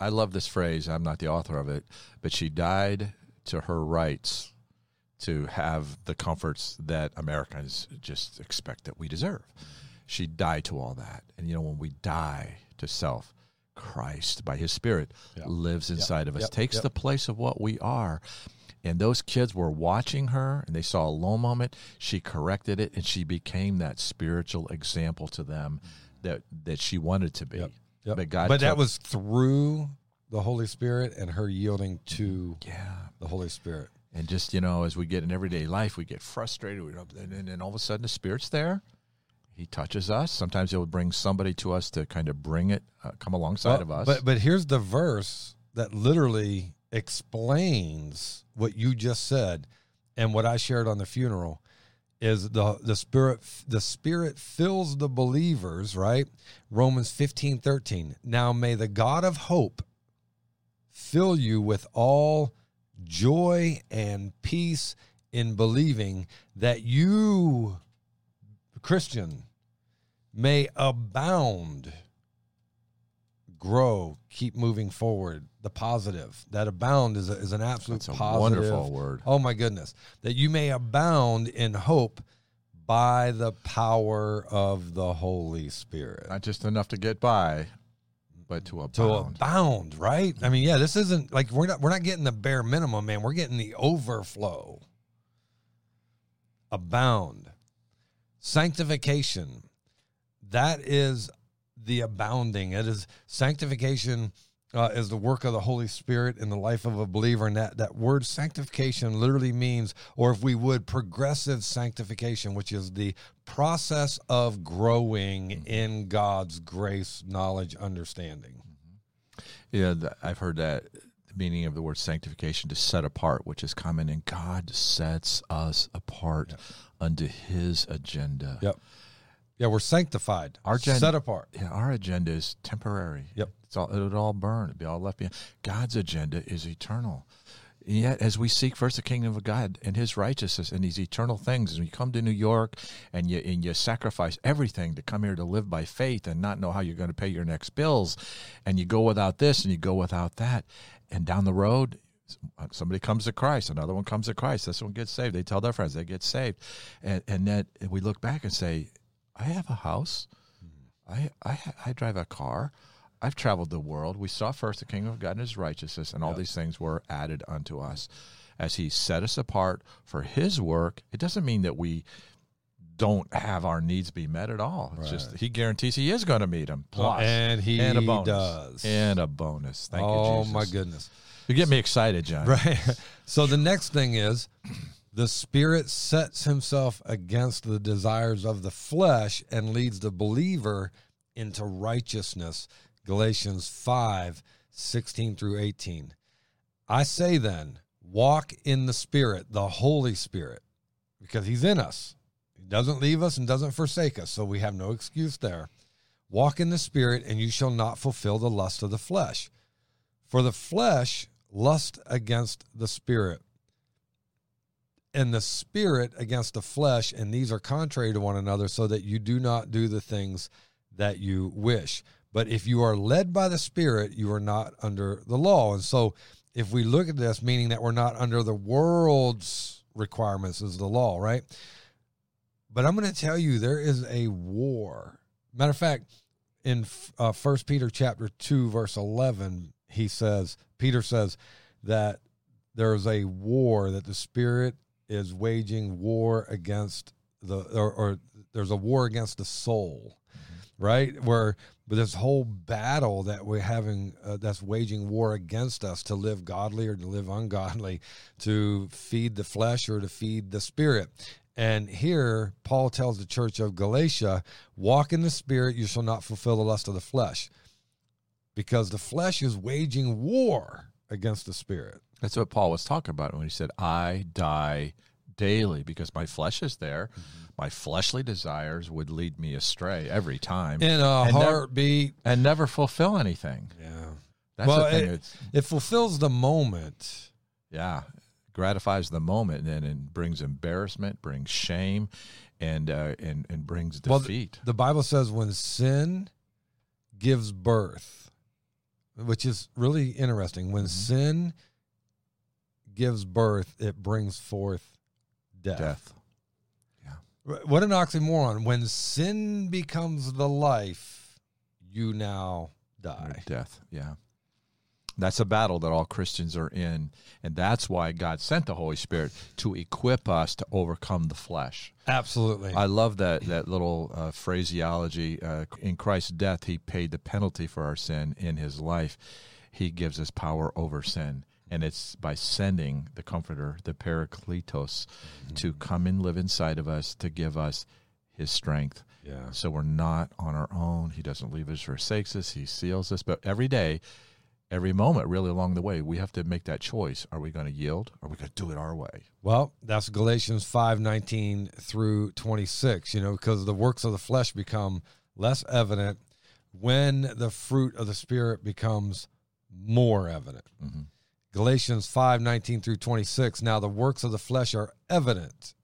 I love this phrase. I'm not the author of it, but she died to her rights to have the comforts that Americans just expect that we deserve. She died to all that. And you know, when we die to self, Christ by his spirit Yeah. lives inside of us, Yep. takes Yep. the place of what we are. And those kids were watching her and they saw a low moment. She corrected it and she became that spiritual example to them that that she wanted to be. Yep. But God but that was through the Holy Spirit and her yielding to yeah. the Holy Spirit. And just you know, as we get in everyday life, we get frustrated, we and, and then all of a sudden the Spirit's there. He touches us. Sometimes He'll bring somebody to us to kind of bring it, uh, come alongside Well, of us. But but here's the verse that literally explains what you just said and what I shared on the funeral is the the spirit the spirit fills the believers, right? Romans 15, 13. Now may the God of hope fill you with all joy and peace in believing that you, Christian, may abound, grow, keep moving forward. The positive that abound is, a, is an absolute That's a positive. wonderful word. Oh my goodness. That you may abound in hope by the power of the Holy Spirit. Not just enough to get by, but to abound. To abound. abound, right? I mean, yeah, this isn't like we're not we're not getting the bare minimum, man. We're getting the overflow. Abound. Sanctification. That is the abounding. It is sanctification uh, is the work of the Holy Spirit in the life of a believer. And that, that word sanctification literally means, or if we would, progressive sanctification, which is the process of growing in God's grace, knowledge, understanding. Yeah, th- I've heard that the meaning of the word sanctification to set apart, which is common, and God sets us apart unto His agenda. Yep. Yeah, we're sanctified, Our gen- set apart. Yeah, our agenda is temporary. Yep. It's all it would all burn. It'd be all left behind. God's agenda is eternal. And yet, as we seek first the kingdom of God and His righteousness and these eternal things, and you come to New York and you and you sacrifice everything to come here to live by faith and not know how you're going to pay your next bills, and you go without this and you go without that, and down the road. Somebody comes to Christ, another one comes to Christ. This one gets saved. They tell their friends they get saved, and and that we look back and say, "I have a house, mm-hmm. I, I I drive a car. I've traveled the world. We saw first the kingdom of God and his righteousness, and all these things were added unto us. As he set us apart for his work, it doesn't mean that we don't have our needs be met at all. It's just he guarantees he is going to meet them. Plus, and he and a bonus. does. And a bonus. Thank oh you, Jesus. my goodness. You get me excited, John. Right. So the next thing is the spirit sets himself against the desires of the flesh and leads the believer into righteousness. Galatians 5 16 through 18. I say then, walk in the spirit, the Holy Spirit, because he's in us. He doesn't leave us and doesn't forsake us, so we have no excuse there. Walk in the spirit, and you shall not fulfill the lust of the flesh. For the flesh lusts against the spirit, and the spirit against the flesh, and these are contrary to one another, so that you do not do the things that you wish. But if you are led by the spirit, you are not under the law. And so, if we look at this, meaning that we're not under the world's requirements, is the law, right? But I'm going to tell you, there is a war. Matter of fact, in uh, First Peter chapter two, verse eleven, he says, Peter says that there is a war that the Spirit is waging war against the, or, or there's a war against the soul, right? Where this whole battle that we're having uh, that's waging war against us to live godly or to live ungodly, to feed the flesh or to feed the spirit. And here, Paul tells the church of Galatia, walk in the spirit, you shall not fulfill the lust of the flesh. Because the flesh is waging war against the spirit. That's what Paul was talking about when he said, I die daily because my flesh is there. My fleshly desires would lead me astray every time In a And never- heartbeat. and never fulfill anything. yeah. That's Well, the thing. it- It fulfills the moment. yeah, gratifies the moment and then it brings embarrassment, brings shame, and uh, and and brings Well, defeat. The Bible says when sin gives birth, which is really interesting. When Mhm. sin gives birth, it brings forth death. Death. What an oxymoron. When sin becomes the life, you now die. Death. Yeah. That's a battle that all Christians are in. And that's why God sent the Holy Spirit to equip us to overcome the flesh. Absolutely. I love that that little uh, phraseology. Uh, in Christ's death, He paid the penalty for our sin. In His life, He gives us power over sin, and it's by sending the Comforter, the Parakletos, to come and live inside of us to give us His strength. yeah. So we're not on our own. He doesn't leave us, forsakes us. He seals us. But every day, every moment, really along the way, we have to make that choice. Are we going to yield? Or are we going to do it our way? Well, that's Galatians 5 19 through 26, you know, because the works of the flesh become less evident when the fruit of the Spirit becomes more evident. Mhm. Galatians 5 19 through 26. Now the works of the flesh are evident.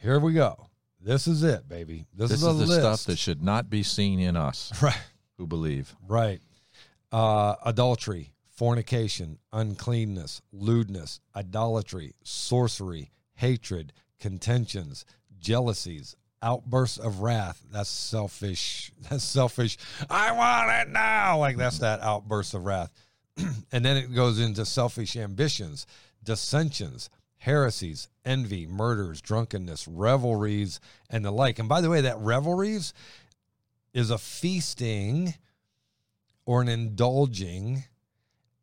Here we go. This is it, baby. This, This is is the list. stuff that should not be seen in us right. who believe. Right. Uh, adultery, fornication, uncleanness, lewdness, idolatry, sorcery, hatred, contentions, jealousies, outbursts of wrath. That's selfish. That's selfish. I want it now. Like that's that outburst of wrath. and then it goes into selfish ambitions, dissensions, heresies, envy, murders, drunkenness, revelries, and the like. And by the way, that revelries is a feasting or an indulging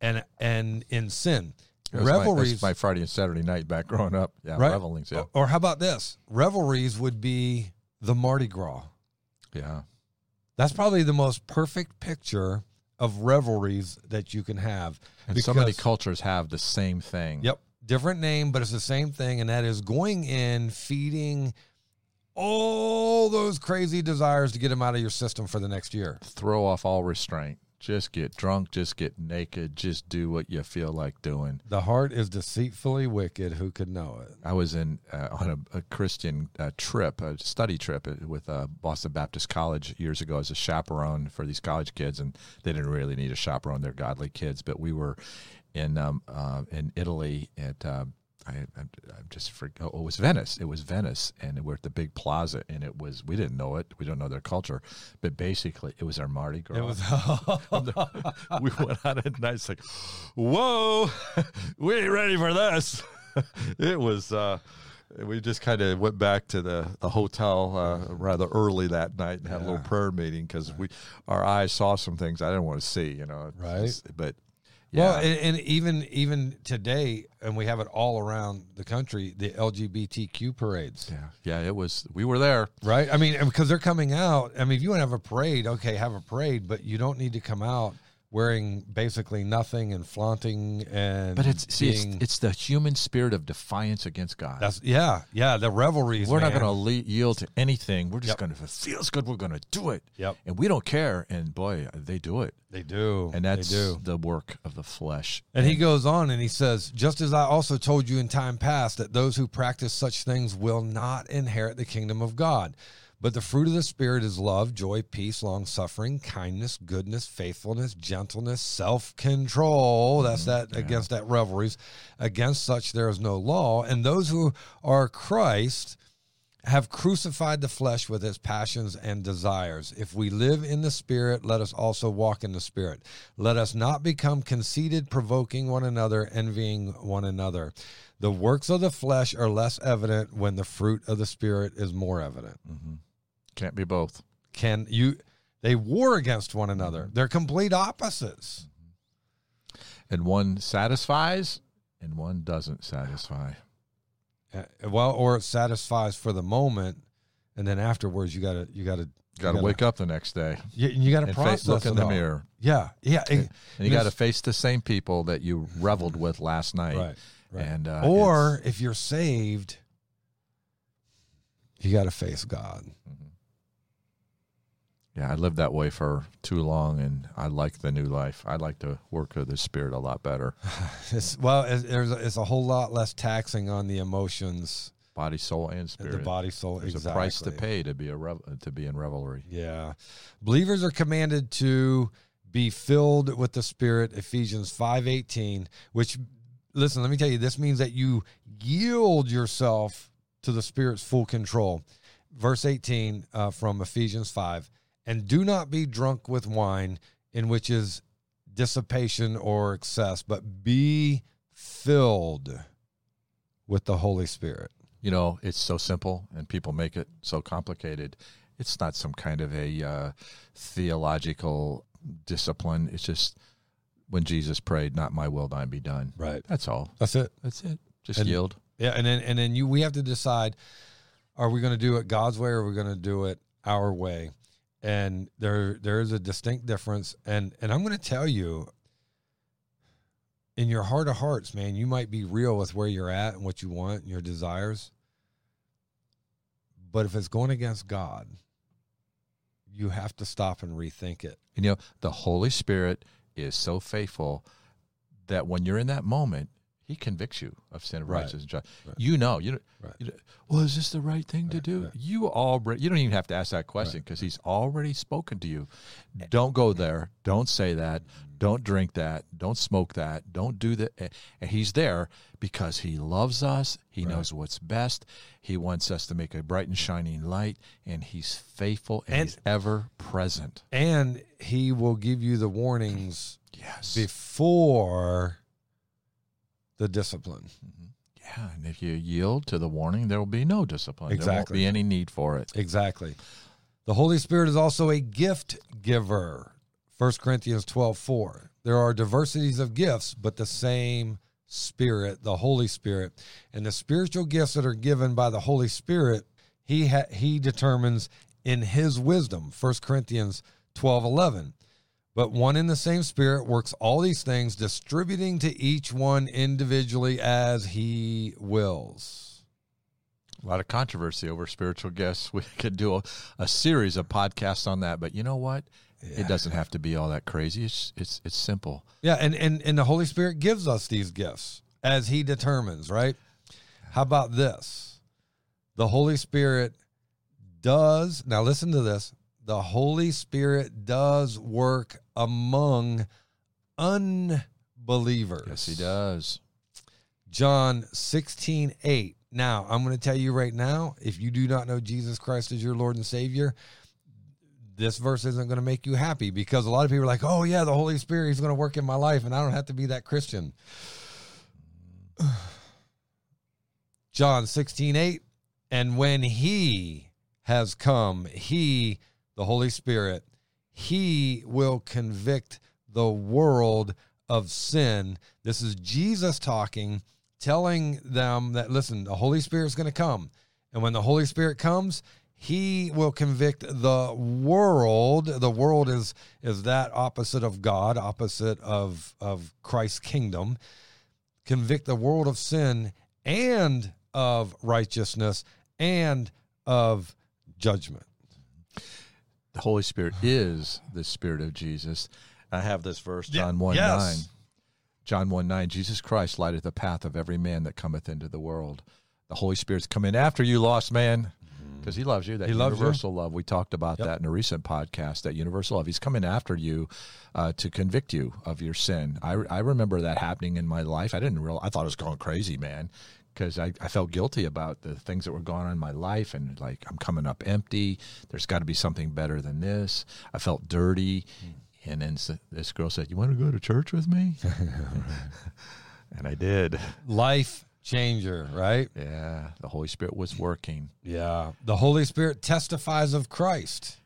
and and in sin. Was my- Revelries my, Friday and Saturday night back growing up. Yeah, Right. revelings. Yeah, or how about this? Revelries would be the Mardi Gras. yeah. That's probably the most perfect picture of revelries that you can have. And so many cultures have the same thing. Yep. Different name, but it's the same thing. And that is going in, feeding all those crazy desires to get them out of your system for the next year. Throw off all restraint. Just get drunk. Just get naked. Just do what you feel like doing. The heart is deceitfully wicked. Who could know it? I was in uh, on a, a Christian uh, trip, a study trip uh, with uh, Boston Baptist College years ago as a chaperone for these college kids, and they didn't really need a chaperone; they're godly kids. But we were in um, uh, in Italy at uh, I, I, I just forgot. Oh, it was Venice. It was Venice, and we're at the big plaza, and it was we didn't know it. We don't know their culture, but basically it was our Mardi Gras. It was we went on it, and I was like, "Whoa, we ain't ready for this." it was. uh we just kind of went back to the, the hotel uh, rather early that night and had a little prayer meeting because we our eyes saw some things I didn't want to see, you know. Right. but yeah, Well, and, and even even today, and we have it all around the country, the LGBTQ parades, yeah, yeah. It was. We were there. right? I mean, because they're coming out. I mean, if you want to have a parade, okay, have a parade, but you don't need to come out wearing basically nothing and flaunting and. But it's see, being, it's, it's the human spirit of defiance against God. that's yeah, yeah. The revelries. we're not going to yield to anything. We're just Yep. going to. If it feels good, we're going to do it. Yep, And we don't care. And boy, they do it. they do, And that's do. the work of the flesh. And he goes on and he says, Just as I also told you in time past, that those who practice such things will not inherit the kingdom of God. But the fruit of the Spirit is love, joy, peace, long suffering, kindness, goodness, faithfulness, gentleness, self control. That's mm-hmm. that against that revelries. Against such there is no law. And those who are Christ have crucified the flesh with its passions and desires. If we live in the Spirit, let us also walk in the Spirit. Let us not become conceited, provoking one another, envying one another. The works of the flesh are less evident when the fruit of the Spirit is more evident. Mm-hmm. Can't be both. Can you? They war against one another. They're complete opposites. And one satisfies and one doesn't satisfy. Uh, Well, or it satisfies for the moment, and then afterwards you gotta you gotta Got to wake up the next day you, you gotta and fa- look in the all. mirror. Yeah, yeah. it- And you got to face the same people that you reveled with last night. right. Right. And uh, or if you're saved, you got to face God. Yeah, I lived that way for too long, and I like the new life. I like the work of the spirit a lot better. It's, well, it's, there's a, it's a whole lot less taxing on the emotions, Body, soul, and spirit. the body, soul. There's exactly. a price to pay to be a rev- to be in revelry. Yeah, believers are commanded to be filled with the Spirit. Ephesians five eighteen. Which, listen, let me tell you, this means that you yield yourself to the Spirit's full control. Verse eighteen uh, from Ephesians five, and do not be drunk with wine, in which is dissipation or excess, but be filled with the Holy Spirit. You know, it's so simple, and people make it so complicated. It's not some kind of a uh, theological discipline. It's just when Jesus prayed, "Not my will, thine be done." Right. That's all. That's it. That's it. Just And- yield. Yeah, and then and then you we have to decide: Are we going to do it God's way, or are we going to do it our way? And there there is a distinct difference. And and I'm going to tell you, in your heart of hearts, man, you might be real with where you're at and what you want and your desires. But if it's going against God, you have to stop and rethink it. You know, the Holy Spirit is so faithful that when you're in that moment, he convicts you of sin of Right. righteousness and justice. You know, you know, Right. you know, well, is this the right thing to do? You already, you don't even have to ask that question because he's already spoken to you. Eh. Don't go there. Don't say that. Don't drink that. Don't smoke that. Don't do that. Eh, and he's there because he loves us. He knows what's best. He wants us to make a bright and shining light, and he's faithful and, And- he's ever present. And he will give you the warnings Yes. before the discipline. Mm-hmm. Yeah, and if you yield to the warning, there will be no discipline. There won't Exactly. be any need for it. Exactly. The Holy Spirit is also a gift giver. 1 Corinthians 12 4. There are diversities of gifts, but the same Spirit, the Holy Spirit. And the spiritual gifts that are given by the Holy Spirit, he, ha- he determines in his wisdom. 1 Corinthians 12 11. But one in the same Spirit works all these things, distributing to each one individually as he wills. A lot of controversy over spiritual gifts. We could do a, a series of podcasts on that, but you know what? It doesn't have to be all that crazy. It's it's it's simple. Yeah, and, and and the Holy Spirit gives us these gifts as He determines, right? How about this? The Holy Spirit does now listen to this. The Holy Spirit does work among unbelievers. Yes, he does. John 16, 8. Now, I'm going to tell you right now, if you do not know Jesus Christ as your Lord and Savior, this verse isn't going to make you happy because a lot of people are like, oh, yeah, the Holy Spirit is going to work in my life and I don't have to be that Christian. John 16, 8. And when he has come, he, the Holy Spirit, he will convict the world of sin. This is Jesus talking, telling them that, listen, the Holy Spirit is going to come. And when the Holy Spirit comes, he will convict the world. The world is is that opposite of God, opposite of of Christ's kingdom. Convict the world of sin and of righteousness and of judgment. The Holy Spirit is the Spirit of Jesus. I have this verse, John Yeah, 1 yes. 9. John 1 9, Jesus Christ lighteth the path of every man that cometh into the world. The Holy Spirit's coming after you, lost man, because he loves you. That He loves you. universal love. We talked about that in a recent podcast, that universal love. He's coming after you uh, to convict you of your sin. I, I remember that happening in my life. I didn't realize, I thought I was going crazy, man. Because I, I felt guilty about the things that were going on in my life and like I'm coming up empty. There's got to be something better than this. I felt dirty. Hmm. And then s- this girl said, You want to go to church with me? and I did. Life changer, right? Yeah, the Holy Spirit was working. Yeah. The Holy Spirit testifies of Christ.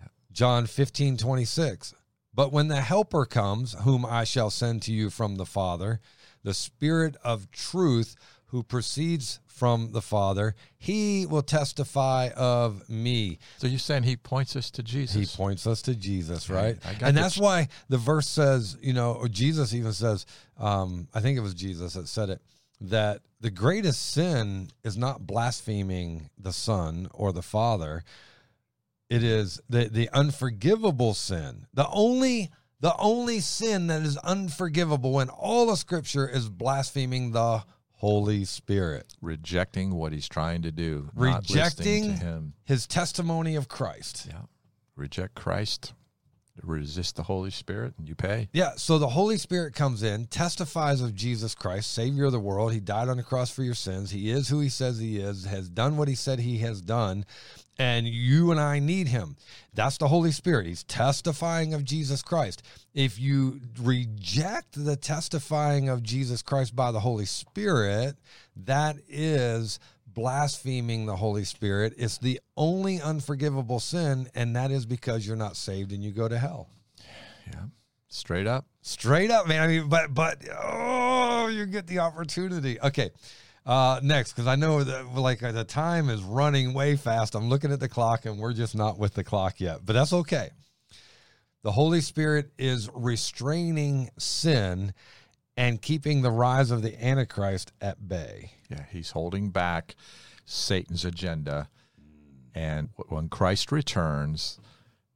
Yeah. John 15, 26. But when the Helper comes, whom I shall send to you from the Father, the Spirit of truth who proceeds from the Father, he will testify of me. So you're saying he points us to Jesus? He points us to Jesus, right? Got And that's why the verse says, you know, or Jesus even says, um, I think it was Jesus that said it, that the greatest sin is not blaspheming the Son or the Father. It is the the unforgivable sin. The only the only sin that is unforgivable in all of Scripture is blaspheming the Holy Spirit, Rejecting what he's trying to do. rejecting to him. His testimony of Christ. Yeah. Reject Christ. Resist the Holy Spirit, and you pay. Yeah, so the Holy Spirit comes in, testifies of Jesus Christ, Savior of the world. He died on the cross for your sins. He is who he says he is, has done what he said he has done, and you and I need him. That's the Holy Spirit. He's testifying of Jesus Christ. If you reject the testifying of Jesus Christ by the Holy Spirit, that is blaspheming the Holy Spirit. It's the only unforgivable sin, and that is because you're not saved and you go to hell. Yeah. Straight up. Straight up, man. I mean, but but oh, you get the opportunity. Okay, uh, next because I know that like the time is running way fast. I'm looking at the clock and we're just not with the clock yet, but that's okay. The Holy Spirit is restraining sin and keeping the rise of the Antichrist at bay. Yeah, he's holding back Satan's agenda. And when Christ returns,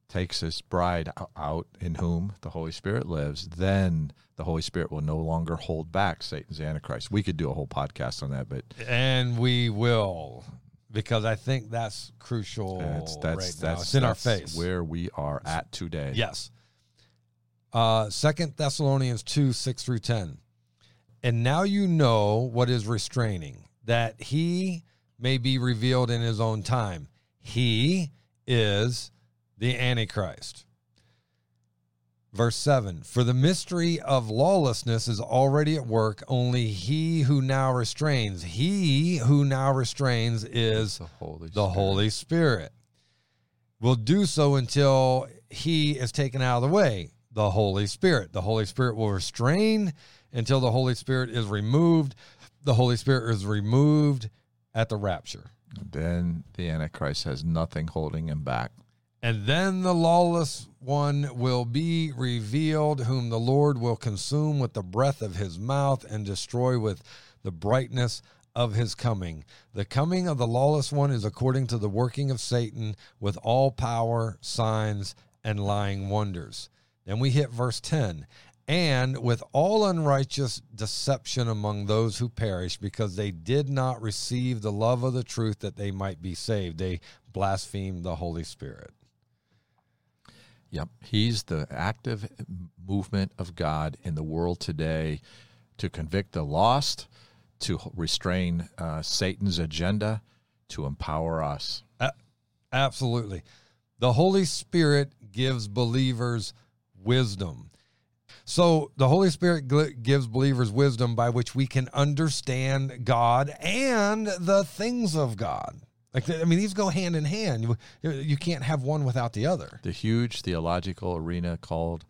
takes his bride out in whom the Holy Spirit lives, then the Holy Spirit will no longer hold back Satan's Antichrist. We could do a whole podcast on that, but And we will, because I think that's crucial. that's that's right that's It's in our that's face. where we are at today. Yes. Uh Second Thessalonians two six through ten. And now you know what is restraining, that he may be revealed in his own time. He is the Antichrist. Verse 7 For the mystery of lawlessness is already at work, only he who now restrains, he who now restrains is The Holy the Spirit. Holy Spirit. Will do so until he is taken out of the way, the Holy Spirit. The Holy Spirit will restrain until the Holy Spirit is removed. The Holy Spirit is removed at the rapture. Then the Antichrist has nothing holding him back. And then the lawless one will be revealed, whom the Lord will consume with the breath of his mouth and destroy with the brightness of his coming. The coming of the lawless one is according to the working of Satan with all power, signs, and lying wonders. Then we hit verse 10 and with all unrighteous deception among those who perish, because they did not receive the love of the truth that they might be saved. They blasphemed the Holy Spirit. Yep. He's the active movement of God in the world today to convict the lost, to restrain uh, Satan's agenda, to empower us. Absolutely. The Holy Spirit gives believers wisdom. So the Holy Spirit gives believers wisdom by which we can understand God and the things of God. Like I mean, these go hand in hand. You, you can't have one without the other. The huge theological arena called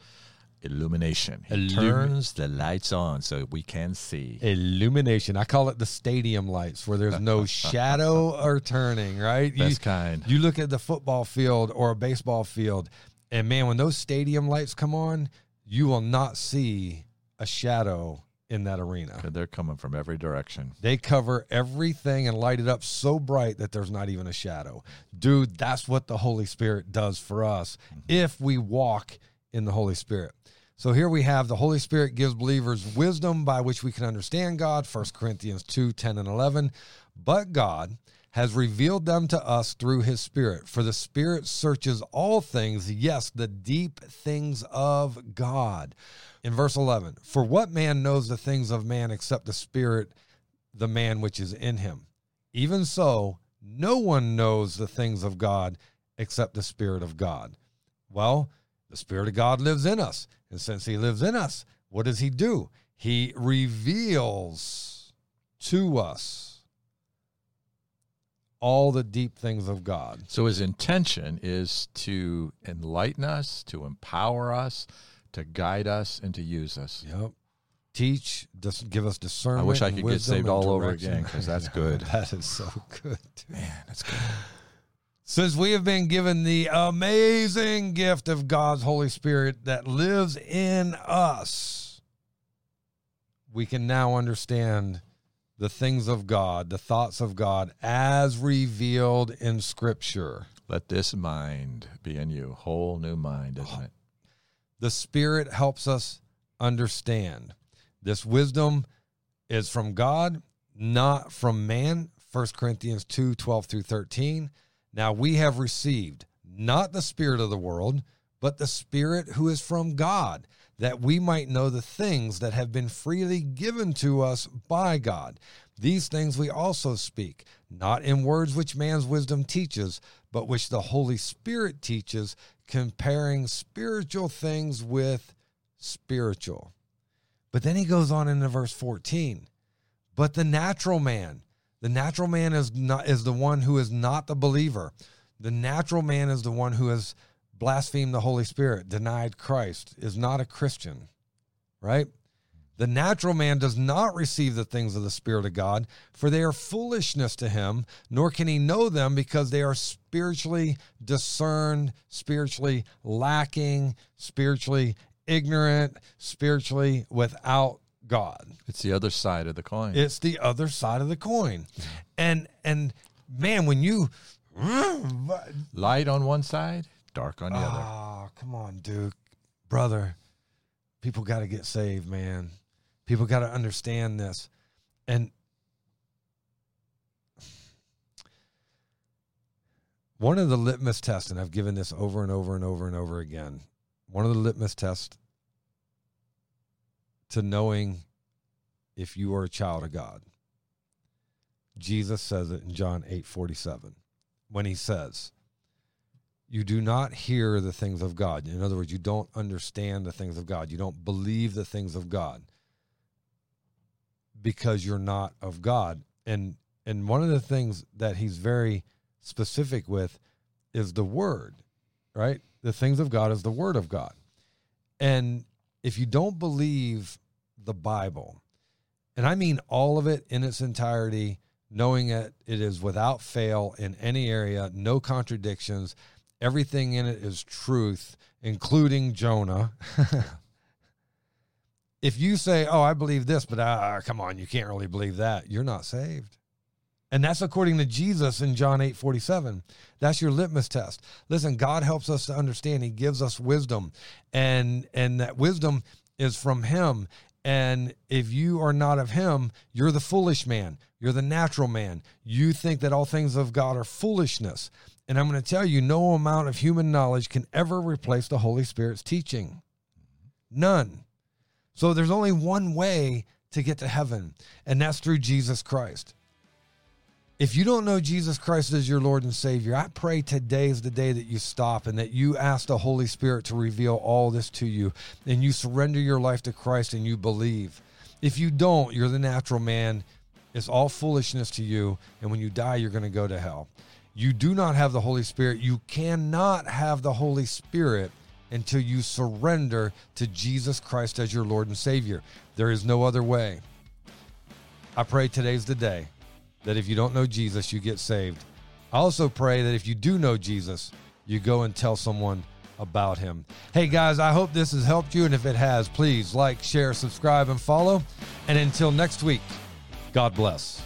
illumination. He Illum- turns the lights on so we can see. Illumination. I call it the stadium lights, where there's no shadow or turning. Right. You- Best kind. You look at the football field or a baseball field, and man, when those stadium lights come on, you will not see a shadow in that arena. They're coming from every direction. They cover everything and light it up so bright that there's not even a shadow. Dude, that's what the Holy Spirit does for us mm-hmm. if we walk in the Holy Spirit. So here we have the Holy Spirit gives believers wisdom by which we can understand God, 1 Corinthians 2 10 and 11. But God has revealed them to us through his Spirit. For the Spirit searches all things, yes, the deep things of God. In verse 11, for what man knows the things of man except the Spirit, the man which is in him? Even so, no one knows the things of God except the Spirit of God. Well, the Spirit of God lives in us. And since He lives in us, what does He do? He reveals to us all the deep things of God. So his intention is to enlighten us, to empower us, to guide us, and to use us. Yep. Teach, dis- give us discernment. I wish I could get saved all over again because that's good. that is so good. Man, that's good. Since we have been given the amazing gift of God's Holy Spirit that lives in us, we can now understand the things of God, the thoughts of God as revealed in Scripture. Let this mind be in you. Whole new mind, isn't it? The Spirit helps us understand. This wisdom is from God, not from man. 1 Corinthians 2 12 through 13. Now we have received not the Spirit of the world, but the Spirit who is from God, that we might know the things that have been freely given to us by God. These things we also speak, not in words which man's wisdom teaches, but which the Holy Spirit teaches, comparing spiritual things with spiritual. But then he goes on into verse 14. But the natural man, the natural man is not is the one who is not the believer. The natural man is the one who has blasphemed the Holy Spirit, denied Christ, is not a Christian. Right? The natural man does not receive the things of the Spirit of God, for they are foolishness to him, nor can he know them because they are spiritually discerned, spiritually lacking, spiritually ignorant, spiritually without God. It's the other side of the coin. It's the other side of the coin. And and man, when you Light on one side, dark on the other. Oh, come on, Duke. Brother, people got to get saved, man. People got to understand this. And one of the litmus tests, and I've given this over and over and over and over again, one of the litmus tests to knowing if you are a child of God. Jesus says it in John 8 47 when he says, You do not hear the things of God. In other words, you don't understand the things of God. You don't believe the things of God because you're not of God. And and one of the things that he's very specific with is the word, right? The things of God is the word of God. And if you don't believe the Bible, and I mean all of it in its entirety, knowing that it is without fail in any area, no contradictions, everything in it is truth, including Jonah. if you say, "Oh, I believe this," but uh, come on, you can't really believe that, you're not saved. And that's according to Jesus in John 8 47. That's your litmus test. Listen, God helps us to understand. He gives us wisdom. And and that wisdom is from Him. And if you are not of Him, you're the foolish man. You're the natural man. You think that all things of God are foolishness. And I'm going to tell you, no amount of human knowledge can ever replace the Holy Spirit's teaching. None. So there's only one way to get to heaven, and that's through Jesus Christ. If you don't know Jesus Christ as your Lord and Savior, I pray today is the day that you stop and that you ask the Holy Spirit to reveal all this to you and you surrender your life to Christ and you believe. If you don't, you're the natural man. It's all foolishness to you. And when you die, you're going to go to hell. You do not have the Holy Spirit. You cannot have the Holy Spirit until you surrender to Jesus Christ as your Lord and Savior. There is no other way. I pray today's the day that if you don't know Jesus, you get saved. I also pray that if you do know Jesus, you go and tell someone about him. Hey guys, I hope this has helped you. And if it has, please like, share, subscribe, and follow. And until next week, God bless.